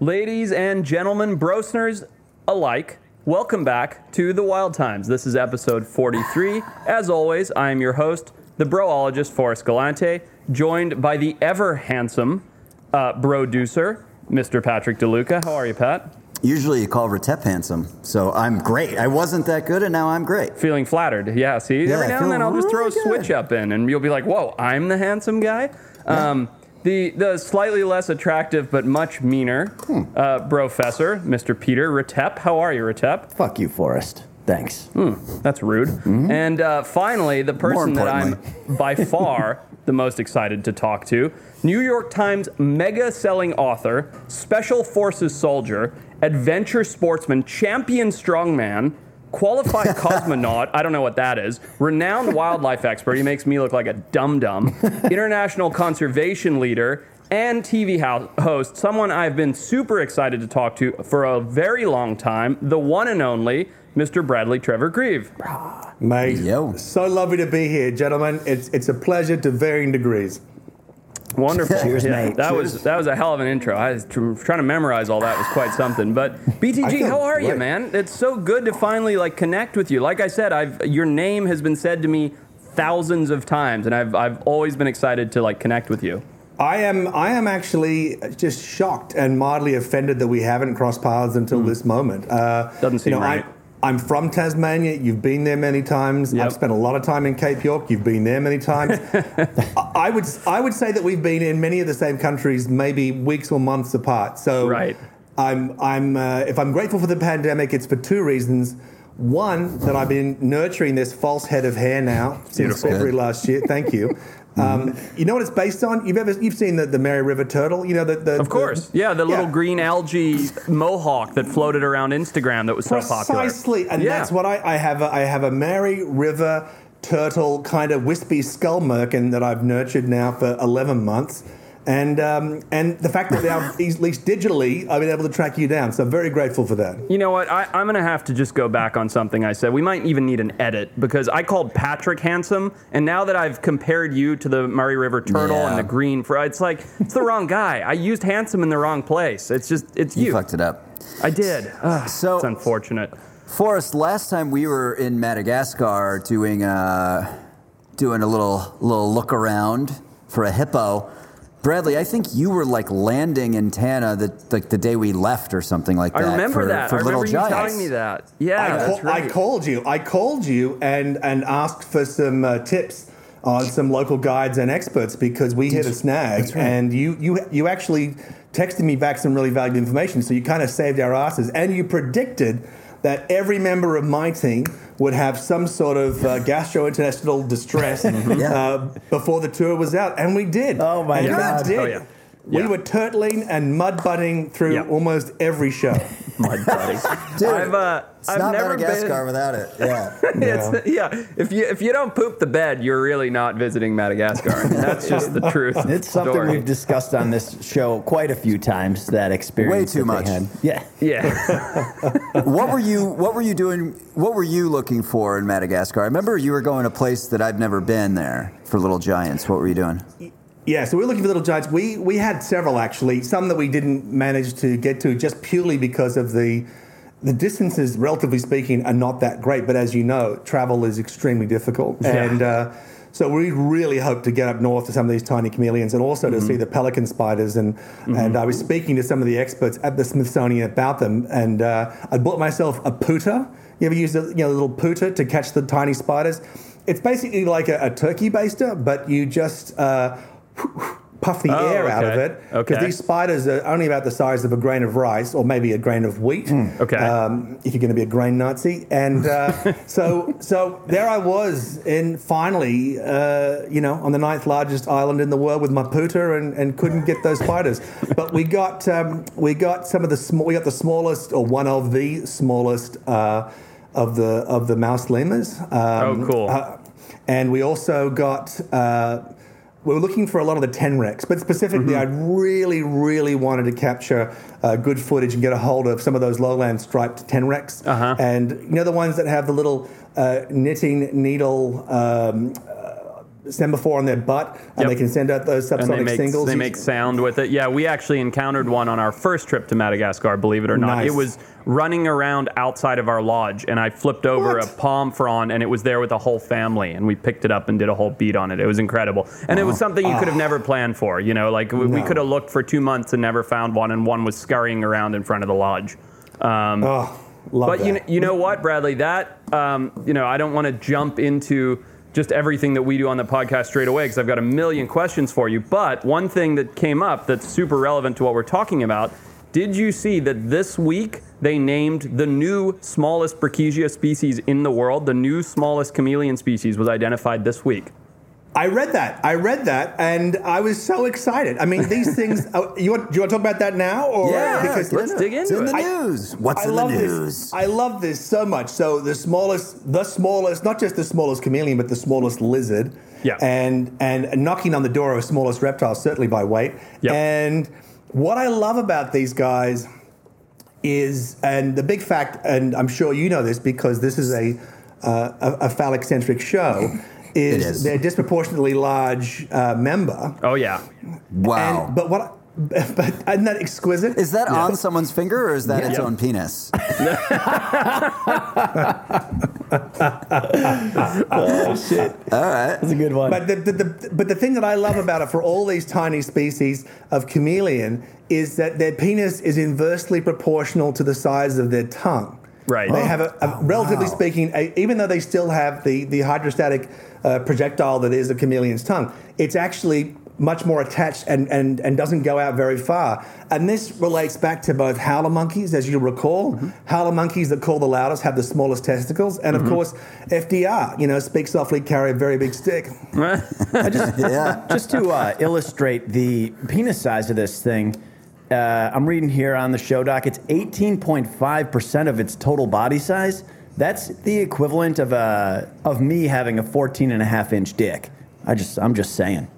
Ladies and gentlemen, brosners alike, welcome back to The Wild Times. This is episode 43. As always, I am your host, the broologist Forrest Galante, joined by the ever handsome uh, broducer, Mr. Patrick DeLuca. How are you, Pat? Usually you call Retep handsome, so I'm great. I wasn't that good, and now I'm great. Feeling flattered. Yeah, see? Yeah, Every now and then I'll just throw a switch up in, and you'll be like, whoa, I'm the handsome guy? Um, the, the slightly less attractive but much meaner Hmm. uh, professor, Mr. Peter Retep. How are you, Retep? Fuck you, Forrest. Thanks. That's rude. And uh, finally, the person that I'm by far the most excited to talk to New York Times mega selling author, Special Forces soldier, adventure sportsman, champion strongman. Qualified cosmonaut, I don't know what that is. Renowned wildlife expert, he makes me look like a dum dum. International conservation leader, and TV host, someone I've been super excited to talk to for a very long time, the one and only Mr. Bradley Trevor Greive. Mate, Yo. so lovely to be here, gentlemen. It's it's a pleasure to varying degrees. Wonderful. Cheers, Yeah, mate. That was that was a hell of an intro. I was tr- trying to memorize all that was quite something. But BTG, how are you, man? It's so good to finally like connect with you. Like I said, I've your name has been said to me thousands of times, and I've I've always been excited to like connect with you. I am I am actually just shocked and mildly offended that we haven't crossed paths until this moment. Uh. Doesn't seem you know, right. I, I'm from Tasmania. You've been there many times. Yep. I've spent a lot of time in Cape York. You've been there many times. I I would I would say that we've been in many of the same countries, maybe weeks or months apart. So Right. I'm I'm uh, if I'm grateful for the pandemic, it's for two reasons. One, that I've been nurturing this false head of hair now since Beautiful. February last year. Thank you. Um, you know what it's based on? You've ever you've seen the, the Mary River turtle? You know the, the Of course, yeah, the little Yeah. green algae mohawk that floated around Instagram that was so popular. Precisely, and Yeah. that's what I, I have. A, I have a Mary River turtle kind of wispy skull merkin that I've nurtured now for eleven months, and um, and the fact that now at least digitally I've been able to track you down. So I'm very grateful for that. You know what? I, I'm going to have to just go back on something I said. We might even need an edit because I called Patrick handsome, and now that I've compared you to the Mary River turtle Yeah. and the green fry, it's like it's the wrong guy. I used handsome in the wrong place. It's just it's You you. fucked it up. I did. Ugh, So- it's unfortunate. Forrest, last time we were in Madagascar doing a, doing a little little look around for a hippo. Bradley, I think you were like landing in Tana the like the day we left or something like that. I remember for, that. for I Little remember you telling me that. Yeah, I, that's call- right. I called you. I called you and and asked for some uh, tips on some local guides and experts because we hit a snag, and you you you actually texted me back some really valuable information. So you kind of saved our asses, and you predicted that every member of my team would have some sort of uh, gastrointestinal distress Yeah. uh, before the tour was out, and we did. Oh, my And we God. did. Oh, yeah. We Yeah. were turtling and mud butting through Yeah. almost every show. My buddy. Dude, I've uh, it's I've not never Madagascar been. without it. Yeah. It's, yeah, if you if you don't poop the bed, you're really not visiting Madagascar. That's just the truth. It's something story. we've discussed on this show quite a few times. That experience. Way too much. had. Yeah. Yeah. what were you What were you doing? What were you looking for in Madagascar? I remember you were going to a place that I've never been there for Little Giants. What were you doing? Yeah, so we we're looking for little giants. We we had several actually, some that we didn't manage to get to just purely because of the the distances, relatively speaking, are not that great. But as you know, travel is extremely difficult, Yeah. and uh, so we really hope to get up north to some of these tiny chameleons, and also to Mm-hmm. see the pelican spiders. And and I was speaking to some of the experts at the Smithsonian about them, and uh, I bought myself a pooter. You ever use a you know a little pooter to catch the tiny spiders? It's basically like a, a turkey baster, but you just uh, puff the Oh, air out of it. Because Okay. these spiders are only about the size of a grain of rice, or maybe a grain of wheat. Okay. Um, if you're going to be a grain Nazi, and uh, so so there I was in finally, uh, you know, on the ninth largest island in the world with my pooter, and, and couldn't get those spiders. But we got um, we got some of the small, we got the smallest, or one of the smallest. Uh, of the of the mouse lemurs. Um, Oh, cool. uh, and we also got uh, were looking for a lot of the Tenrecs, but specifically, Mm-hmm. I really, really wanted to capture uh, good footage and get a hold of some of those lowland striped Tenrecs, Uh-huh. and you know the ones that have the little uh, knitting needle. Um, semaphore on their butt and Yep. they can send out those and subsonic make singles. they make sound with it. Yeah, we actually encountered one on our first trip to Madagascar. Believe it or not, Nice. it was running around outside of our lodge, and I flipped over What? a palm frond, and it was there with the whole family, and we picked it up and did a whole beat on it. It was incredible, and it was something you could have never planned for. You know, like we, we could have looked for two months and never found one, and one was scurrying around in front of the lodge. Um, oh, love but that. you know, you know what, Bradley? That um, you know, I don't want to jump into just everything that we do on the podcast straight away because I've got a million questions for you. But one thing that came up that's super relevant to what we're talking about. Did you see that this week they named the new smallest Brookesia species in the world? The new smallest chameleon species was identified this week. I read that. I read that, and I was so excited. I mean, these things. oh, you want? Do you want to talk about that now, or Yeah, because let's dig into It's in the it. news. What's I in love the this. news? I love this so much. So the smallest, the smallest, not just the smallest chameleon, but the smallest lizard. Yeah. And and knocking on the door of smallest reptile, certainly by weight. Yep. And what I love about these guys is, and the big fact, and I'm sure you know this because this is a uh, a, a phallic centric show. Is, is. they're disproportionately large uh, member, Oh yeah, wow. and, but what? But isn't that exquisite? is that on someone's finger or is that its Yeah. own penis? Oh shit! All right, that's a good one. But the, the, the, but the thing that I love about it for all these tiny species of chameleon is that their penis is inversely proportional to the size of their tongue. Right. They Oh. have a, a relatively wow. speaking, a, even though they still have the, the hydrostatic uh, projectile that is a chameleon's tongue, it's actually much more attached and, and, and doesn't go out very far. And this relates back to both howler monkeys, as you recall. Mm-hmm. Howler monkeys that call the loudest have the smallest testicles. And of course, FDR, you know, speak softly, carry a very big stick. Just, Yeah. just to uh, illustrate the penis size of this thing, uh, I'm reading here on the show doc. It's 18.5% of its total body size. That's the equivalent of uh, of me having a 14 and a half inch dick. I just, I'm just saying.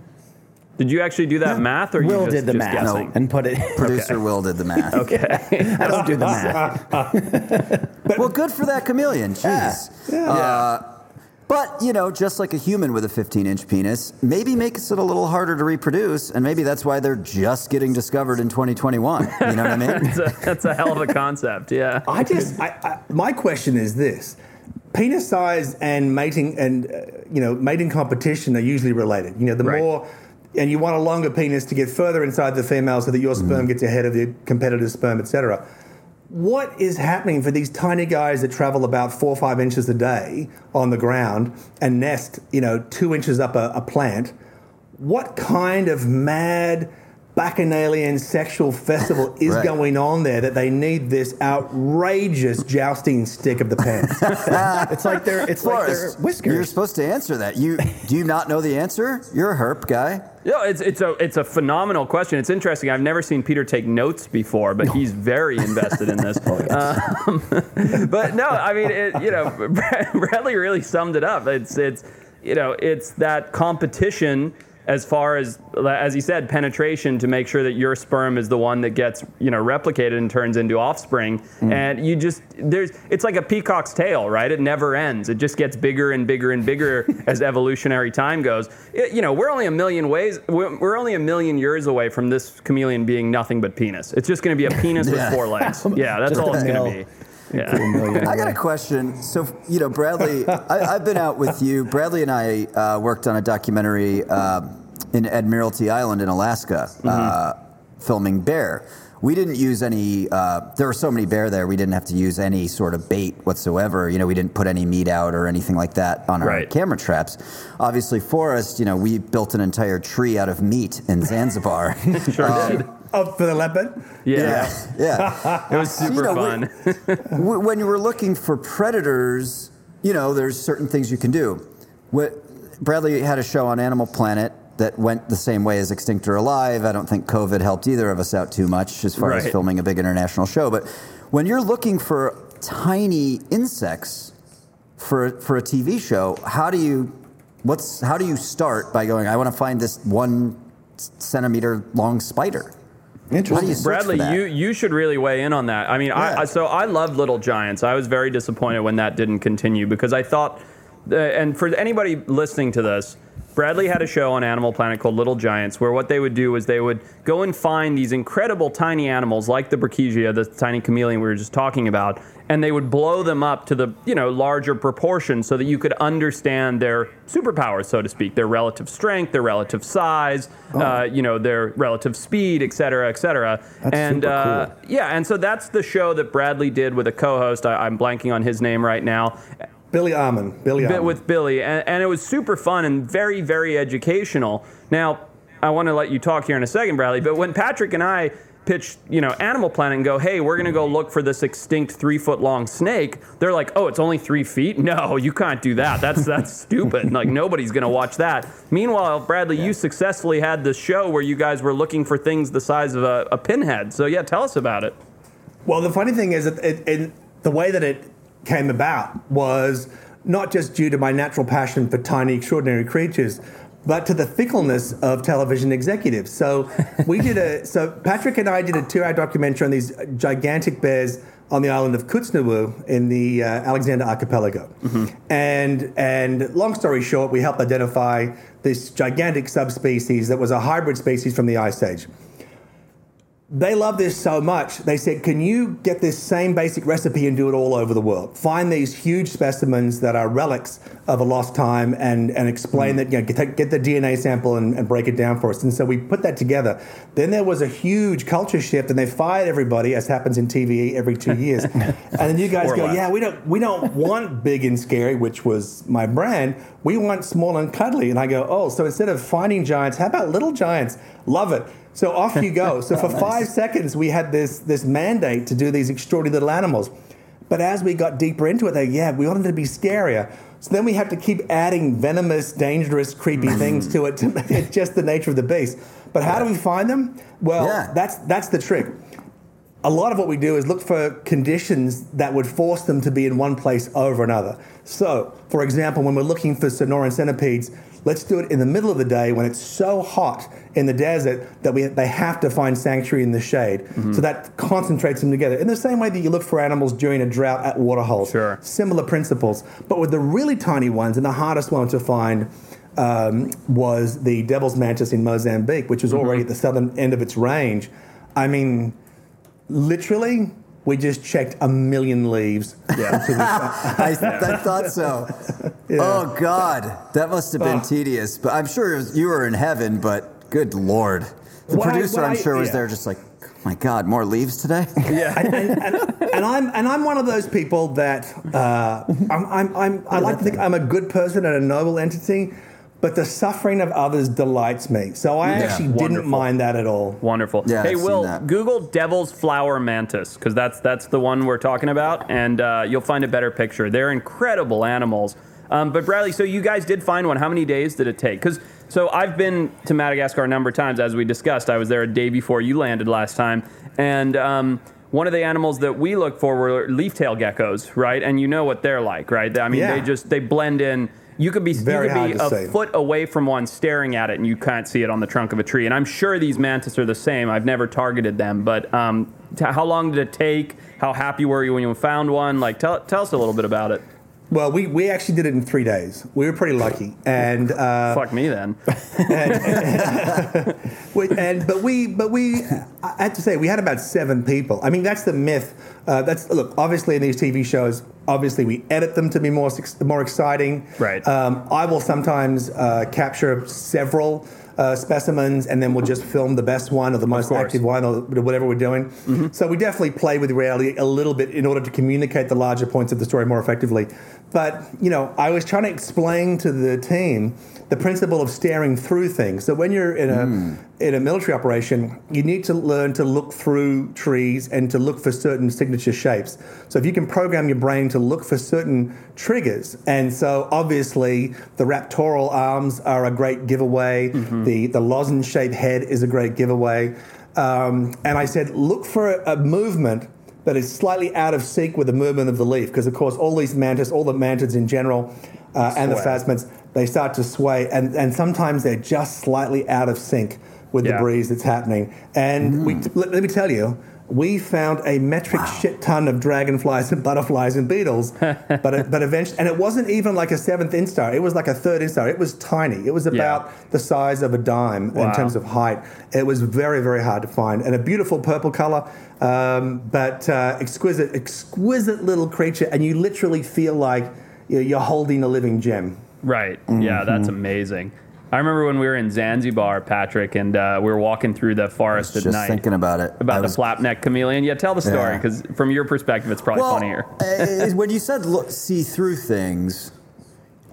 did you actually do that math, or you Will just, did the just math guessing? and put it. Producer Will did the math. Okay, I don't do the math. Well, good for that chameleon. Jeez. Uh, but, you know, just like a human with a 15 inch penis, maybe makes it a little harder to reproduce, and maybe that's why they're just getting discovered in 2021. You know what I mean? That's a, that's a hell of a concept. Yeah. I just, I, I, my question is this: penis size and mating and uh, you know mating competition are usually related. You know, the Right. more. And you want a longer penis to get further inside the female so that your sperm gets ahead of the competitor's sperm, etc. What is happening for these tiny guys that travel about four or five inches a day on the ground and nest, you know, two inches up a, a plant? What kind of mad bacchanalian sexual festival is Right. going on there that they need this outrageous jousting stick of the pants? It's like they're, it's like Forrest, they're whiskers. You're supposed to answer that. You do you not know the answer? You're a herp guy. Yeah, it's it's a it's a phenomenal question. It's interesting. I've never seen Peter take notes before, but he's very invested in this. um, but no, I mean, it, you know, Bradley really summed it up. It's it's you know, it's that competition as far as as he said, penetration to make sure that your sperm is the one that gets you know replicated and turns into offspring. Hmm. And you just there's it's like a peacock's tail, right? It never ends. It just gets bigger and bigger and bigger as evolutionary time goes. It- you know, we're only a million ways. We're, we're only a million years away from this chameleon being nothing but penis. It's just going to be a penis Yeah. with four legs. Yeah, that's Just all it's going to be. Yeah. I got a question. So, you know, Bradley, I, I've been out with you. Bradley and I uh, worked on a documentary um in Admiralty Island in Alaska, uh, filming bear. We didn't use any. Uh, there were so many bear there. We didn't have to use any sort of bait whatsoever. You know, we didn't put any meat out or anything like that on our Right. camera traps. Obviously, Forrest, you know, we built an entire tree out of meat in Zanzibar. Sure did. Oh, for the leopard? Yeah. yeah. It was super know, fun. W- when you were looking for predators, you know, there's certain things you can do. What, Bradley had a show on Animal Planet that went the same way as Extinct or Alive. I don't think COVID helped either of us out too much as far as filming a big international show. But when you're looking for tiny insects for for a TV show, how do you what's how do you start by going? I want to find this one centimeter long spider. How do you search for Bradley, you you should really weigh in on that. I mean, I, Yeah. I, so I love Little Giants. I was very disappointed when that didn't continue because I thought, uh, and for anybody listening to this, Bradley had a show on Animal Planet called Little Giants, where what they would do is they would go and find these incredible tiny animals like the Brookesia, the tiny chameleon we were just talking about, and they would blow them up to the you know larger proportion so that you could understand their superpowers, so to speak, their relative strength, their relative size, uh, you know, their relative speed, et cetera, et cetera. That's and super uh, cool. yeah, and so that's the show that Bradley did with a co-host. I, I'm blanking on his name right now. Billy Arman. Billy Arman. with Billy, and, and it was super fun and very, very educational. Now, I want to let you talk here in a second, Bradley, but when Patrick and I pitched, you know, Animal Planet and go, hey, we're going to go look for this extinct three foot long snake, they're like, oh, it's only three feet? No, you can't do that. That's that's stupid. Like nobody's going to watch that. Meanwhile, Bradley, you successfully had this show where you guys were looking for things the size of a, a pinhead. So yeah, tell us about it. Well, the funny thing is that it, it, the way that it came about was not just due to my natural passion for tiny, extraordinary creatures, but to the fickleness of television executives. So we did a so Patrick and I did a two-hour documentary on these gigantic bears on the island of Kootznoowoo in the uh, Alexander Archipelago. And and long story short, we helped identify this gigantic subspecies that was a hybrid species from the Ice Age they love this so much. They said, "Can you get this same basic recipe and do it all over the world? Find these huge specimens that are relics of a lost time, and and explain hmm. that. You know, get, get the DNA sample and, and break it down for us." And so we put that together. Then there was a huge culture shift, and they fired everybody, as happens in TV every two years. and then you guys Or go, less. "Yeah, we don't we don't want big and scary, which was my brand. We want small and cuddly." And I go, "Oh, so instead of finding giants, how about little giants? Love it." So off you go. So for five seconds, we had this this mandate to do these extraordinary little animals. But as we got deeper into it, they yeah, we wanted it to be scarier. So then we have to keep adding venomous, dangerous, creepy mm. things to it to just the nature of the beast. But how do we find them? Well, Yeah. that's that's the trick a lot of what we do is look for conditions that would force them to be in one place over another. So, for example, when we're looking for Sonoran centipedes, let's do it in the middle of the day when it's so hot in the desert that we, they have to find sanctuary in the shade. So that concentrates them together. In the same way that you look for animals during a drought at waterholes. Sure. Similar principles. But with the really tiny ones, and the hardest one to find um, was the devil's mantis in Mozambique, which was already at the southern end of its range. I mean, literally, we just checked a million leaves. Yeah. I, I thought so. Oh God, that must have been Oh. tedious. But I'm sure it was- you were in heaven. But good lord, the producer, I- sure, was there just like, oh my God, more leaves today. Yeah. and, and, and, and I'm and I'm one of those people that uh, I'm, I'm, I'm I like to think I'm a good person and a noble entity, but the suffering of others delights me. So I Yeah. actually Wonderful. didn't mind that at all. Wonderful. Yeah, hey, I've Will. Google Devil's Flower Mantis because that's that's the one we're talking about, and uh, you'll find a better picture. They're incredible animals. Um, but Bradley, so you guys did find one. How many days did it take? Because so I've been to Madagascar a number of times, as we discussed. I was there a day before you landed last time, and um, one of the animals that we look for were leaf-tail geckos, right? And you know what they're like, right? I mean, Yeah. they just they blend in. You could be Very you could be a see. foot away from one staring at it and you can't see it on the trunk of a tree. And I'm sure these mantis are the same. I've never targeted them, but um, t- how long did it take? How happy were you when you found one? Like, tell, tell us a little bit about it. Well, we, we actually did it in three days. We were pretty lucky, and uh, Fuck me then. We- and but we but we I have to say we had about seven people. I mean that's the myth. Uh, that's look obviously in these TV shows. Obviously we edit them to be more more exciting. Right. Um, I will sometimes uh, capture several. Uh, specimens, and then we'll just film the best one or the most active one or whatever we're doing. So we definitely play with reality a little bit in order to communicate the larger points of the story more effectively. But you know, I was trying to explain to the team the principle of staring through things. So when you're in a in a military operation, you need to learn to look through trees and to look for certain signature shapes. So if you can program your brain to look for certain triggers, and so obviously the raptoral arms are a great giveaway. The the lozenge shaped head is a great giveaway. Um, and I said, look for a, a movement that is slightly out of sync with the movement of the leaf, because of course all these mantis, all the mantids in general, uh, and the phasmids, they start to sway, and, and sometimes they're just slightly out of sync with Yeah. the breeze that's happening. And we, let, let me tell you, we found a metric shit ton of dragonflies and butterflies and beetles. but it, but eventually, and it wasn't even like a seventh instar. It was like a third instar. It was tiny. It was about the size of a dime Wow. in terms of height. It was very very hard to find, and a beautiful purple color, um, but uh, exquisite exquisite little creature, and you literally feel like you're you're holding a living gem. Right. Yeah, that's amazing. I remember when we were in Zanzibar, Patrick, and uh, we were walking through the forest at Just night. thinking about it. about I the was- flapneck chameleon. Yeah, tell the story Yeah. because from your perspective, it's probably funnier. uh, when you said look, see through things,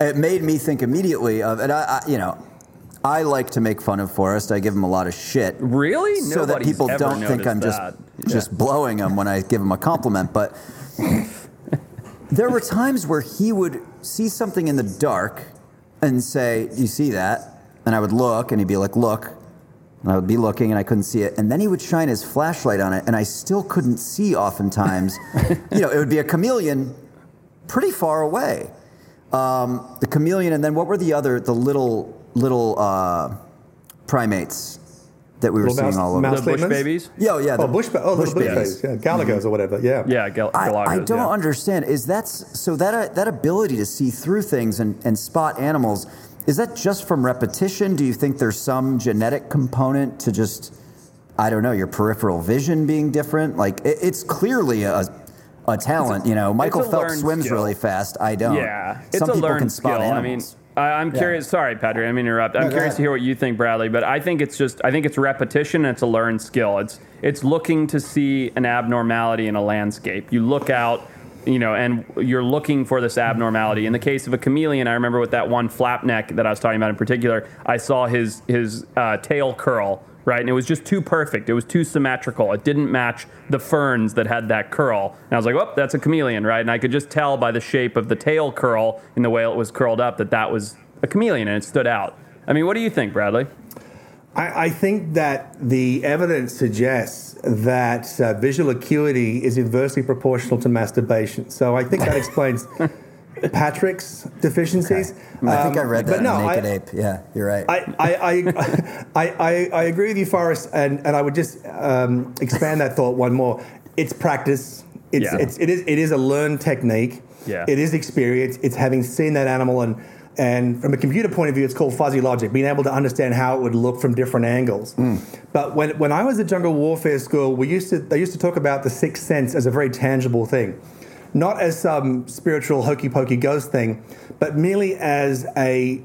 it made me think immediately of, and I, I, you know, I like to make fun of Forrest. I give him a lot of shit. Really? So that people don't think I'm just that. just blowing him when I give him a compliment. But there were times where he would see something in the dark and say, "You see that?" And I would look, and he'd be like, "Look." And I would be looking, and I couldn't see it. And then he would shine his flashlight on it, and I still couldn't see. Oftentimes, you know, it would be a chameleon pretty far away. Um, the chameleon, and then what were the other, the little little uh, primates that we were Little seeing mouse- all over? mouse The bush lemons? babies? Yo, yeah. Oh, the bush, oh, bush little bush babies. babies, yeah, galagos or whatever. Yeah. Yeah, gal- I, I don't yeah. understand. Is that so? That uh, that ability to see through things and, and spot animals is that just from repetition? Do you think there's some genetic component to just I don't know your peripheral vision being different? Like it, it's clearly a a talent. you know, Michael a Phelps swims skill. really fast. I don't. Yeah, it's some a people learned can spot skill. I mean, animals. I, I'm curious. Sorry, Patrick. I'm interrupt. I'm No, curious to hear what you think, Bradley. But I think it's just. I think it's repetition. and It's a learned skill. It's it's looking to see an abnormality in a landscape. You look out. You know, and you're looking for this abnormality. In the case of a chameleon, I remember with that one flapneck that I was talking about in particular, I saw his his uh, tail curl right? And it was just too perfect. It was too symmetrical. It didn't match the ferns that had that curl. And I was like, oh, that's a chameleon, right? And I could just tell by the shape of the tail curl in the way it was curled up that that was a chameleon and it stood out. I mean, what do you think, Bradley? I, I think that the evidence suggests that uh, visual acuity is inversely proportional to masturbation. So I think that explains Patrick's deficiencies. I think I Um, read but that no, in Naked I, Ape. Yeah, you're right. I, I, I, I, I, I agree with you, Forrest, and, and I would just um, expand that thought one more. It's practice. It's, Yeah. it's, it, is, it is a learned technique. Yeah. It is experience. It's having seen that animal and and from a computer point of view, it's called fuzzy logic, being able to understand how it would look from different angles. But when, when I was at Jungle Warfare School, we used to they used to talk about the sixth sense as a very tangible thing, not as some spiritual hokey pokey ghost thing, but merely as a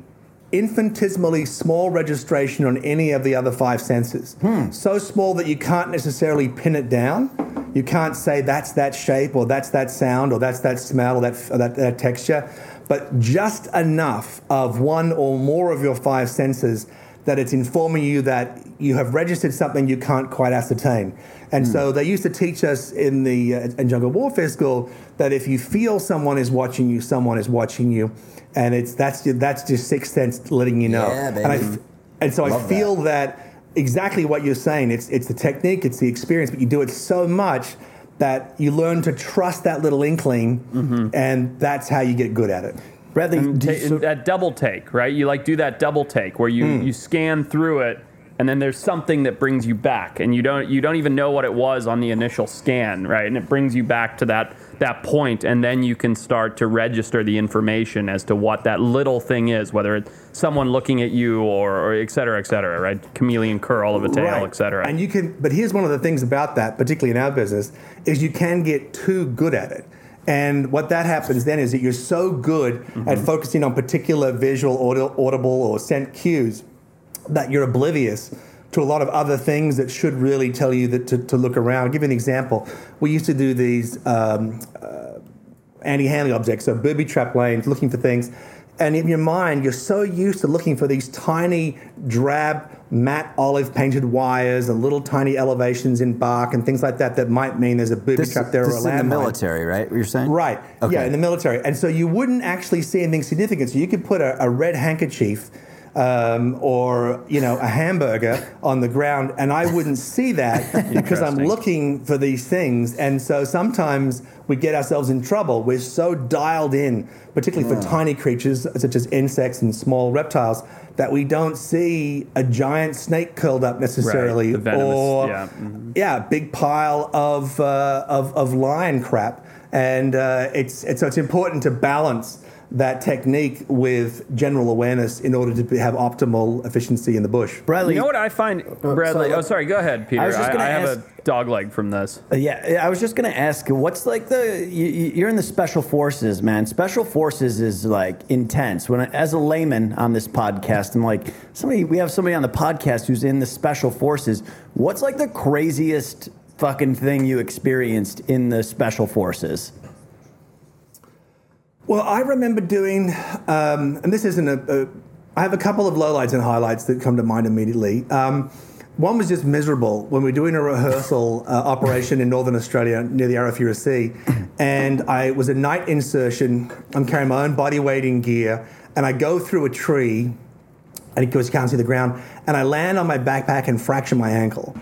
infinitesimally small registration on any of the other five senses. Hmm. So small that you can't necessarily pin it down. You can't say that's that shape or that's that sound or that's that smell or that, or that, that texture, but just enough of one or more of your five senses that it's informing you that you have registered something you can't quite ascertain. And so they used to teach us in the uh, in jungle warfare school that if you feel someone is watching you, someone is watching you, and it's that's your, that's your sixth sense letting you know. Yeah, And I and so I feel that. exactly what you're saying. It's it's the technique, it's the experience, but you do it so much that you learn to trust that little inkling, and that's how you get good at it. Bradley, And do ta- you sort- that double take, right? You like do that double take where you, Hmm. you scan through it and then there's something that brings you back and you don't you don't even know what it was on the initial scan, right? And it brings you back to that that point and then you can start to register the information as to what that little thing is, whether it's someone looking at you or, or et cetera, et cetera, right? Chameleon curl of a tail, Right. et cetera. And you can, but here's one of the things about that, particularly in our business, is you can get too good at it. And what that happens then is that you're so good at mm-hmm. focusing on particular visual, audi- audible, or scent cues that you're oblivious to a lot of other things that should really tell you that to, to look around. I'll give you an example. We used to do these um, anti-handling objects, so booby trap lanes, looking for things. And in your mind, you're so used to looking for these tiny, drab, matte olive painted wires and little tiny elevations in bark and things like that that might mean there's a booby This, trap there this or a is in the landmine. military, right? What you're saying? Right. Okay. Yeah, in the military. And so you wouldn't actually see anything significant. So you could put a, a red handkerchief um, or you know a hamburger on the ground, and I wouldn't see that because I'm looking for these things, and so sometimes we get ourselves in trouble. We're so dialed in, particularly for tiny creatures such as insects and small reptiles, that we don't see a giant snake curled up necessarily, the venomous- or yeah, mhm. yeah, big pile of uh, of, of lion crap, and uh, it's, it's so it's important to balance that technique with general awareness in order to be, have optimal efficiency in the bush. Bradley, You know what I find, Bradley? sorry. oh, sorry. Go ahead, Peter. I was just gonna I have ask- a dog leg from this. Uh, Yeah, I was just gonna ask, what's like the you, you- you're in the special forces, man. Special forces is like intense. When I, as a layman on this podcast, I'm like, somebody we have somebody on the podcast who's in the special forces. What's like the craziest fucking thing you experienced in the special forces? Well, I remember doing, um, and this isn't a, a. I have a couple of lowlights and highlights that come to mind immediately. Um, one was just miserable when we were doing a rehearsal uh, operation in Northern Australia near the Arafura Sea, and I was a night insertion. I'm carrying my own body weight in gear, and I go through a tree, and of course you can't see the ground, and I land on my backpack and fracture my ankle,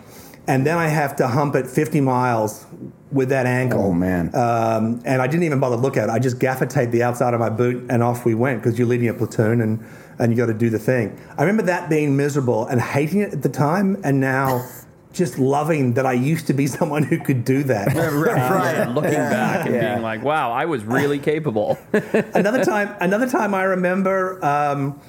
and then I have to hump it 50 miles with that ankle. Oh, man. Um, and I didn't even bother to look at it. I just gaffer taped the outside of my boot, and off we went because you're leading a platoon and and you got to do the thing. I remember that being miserable and hating it at the time, and now. Just loving that I used to be someone who could do that. Right. Looking back and Yeah. being like, wow, I was really capable. another time, another time I remember, um,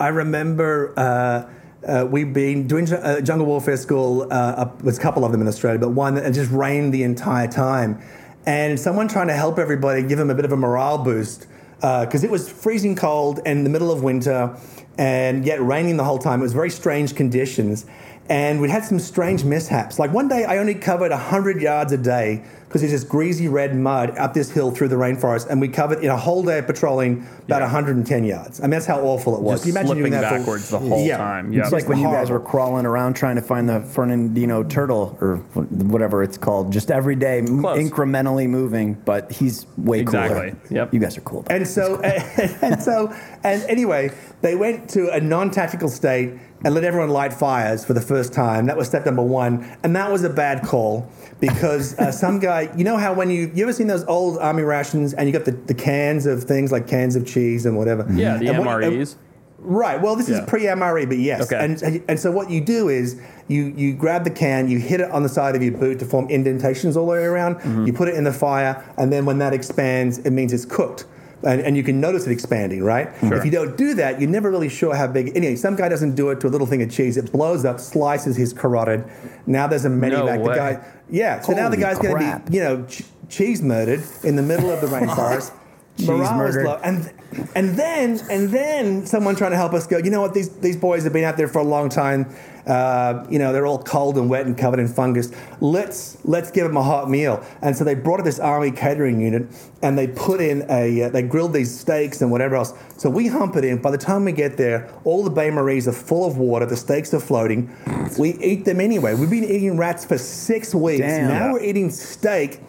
I remember uh, uh, we've been doing uh, jungle warfare school. Uh, there's a couple of them in Australia, but one that just rained the entire time, and someone trying to help everybody, give them a bit of a morale boost because it was freezing cold and the middle of winter, and yet raining the whole time. It was very strange conditions. And we'd had some strange mishaps. Like one day, I only covered 100 yards a day because there's this greasy red mud up this hill through the rainforest. And we covered in a whole day of patrolling about 110 yards. I mean, that's how awful it was. Just Can you imagine doing slipping that for- backwards the whole Yeah. time. Yeah. It's like when you guys were crawling around trying to find the Fernandino turtle or whatever it's called, just every day, m- incrementally moving. But he's way Exactly. cooler. Yep. You guys are cool. And so, and so, and anyway, they went to a non-tactical state and let everyone light fires for the first time. That was step number one, and that was a bad call because uh, some guy, you know how when you you ever seen those old army rations and you got the, the cans of things like cans of cheese and whatever. yeah, the And what- MREs. Right. Well, this Yeah. is pre-MRE, but yes. Okay. And and so what you do is you you grab the can, you hit it on the side of your boot to form indentations all the way around. Mm-hmm. You put it in the fire, and then when that expands, it means it's cooked. And, and you can notice it expanding, right? Sure. If you don't do that, you're never really sure how big. Anyway, some guy doesn't do it to a little thing of cheese. It blows up, slices his carotid. Now there's a medevac. way. The guy, yeah. So now the guy's going to be, you know, ch- cheese murdered in the middle of the rainforest. Murdered. low. And and then and then someone trying to help us go. You know what? These these boys have been out there for a long time. Uh, you know they're all cold and wet and covered in fungus. Let's let's give them a hot meal. And so they brought up this army catering unit and they put in a uh, they grilled these steaks and whatever else. So we hump it in. By the time we get there, all the bain maries are full of water. The steaks are floating. We eat them anyway. We've been eating rats for six weeks. Damn. Now we're eating steak,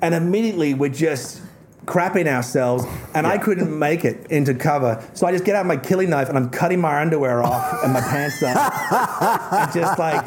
and immediately we're just crapping ourselves, and I couldn't make it into cover. So I just get out my killing knife and I'm cutting my underwear off and my pants up. and just like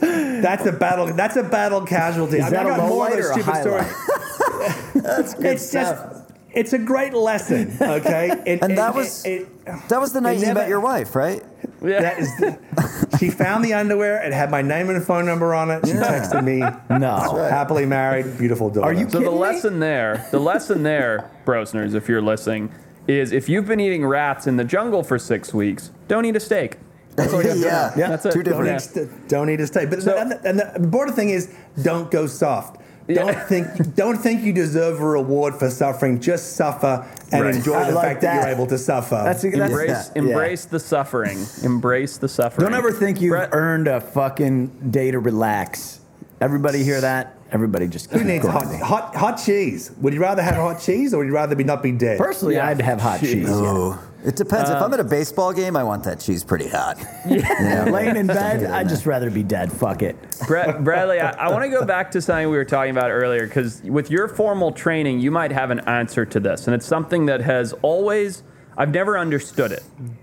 that's a battle. That's a battle casualty. Is I mean, that I a got more of those stupid stories. That's good It's stuff. just. It's a great lesson, okay? It- and it- that was it- that was the night you never- met your wife, right? Yeah. That is. The, she found the underwear. It had my name and phone number on it. She texted me. No. Happily married, beautiful daughter. Are you So the me? lesson there, the lesson there, Brosners, if you're listening, is if you've been eating rats in the jungle for six weeks, don't eat a steak. That's all you have to yeah, know. That's it. Two Don't different. eat, st- don't eat a steak. But So- and, the, and the important thing is, don't go soft. Don't think don't think you deserve a reward for suffering. Just suffer and Right. enjoy I the like fact that. that. you're able to suffer. That's, that's Embrace, yeah. embrace the suffering. Embrace the suffering. Don't ever think you've Brett- earned a fucking day to relax. Everybody hear that? Everybody just Who keep needs hot, hot hot cheese? Would you rather have hot cheese or would you rather be not be dead? Personally, Yeah. I'd have hot Jeez. cheese. Oh, it depends. if I'm at a baseball game, I want that cheese pretty hot. Yeah. Laying in bed, I'd just rather be dead. Fuck it. Brett, Bradley, I, I want to go back to something we were talking about earlier because with your formal training, you might have an answer to this, and it's something that has always I've never understood it.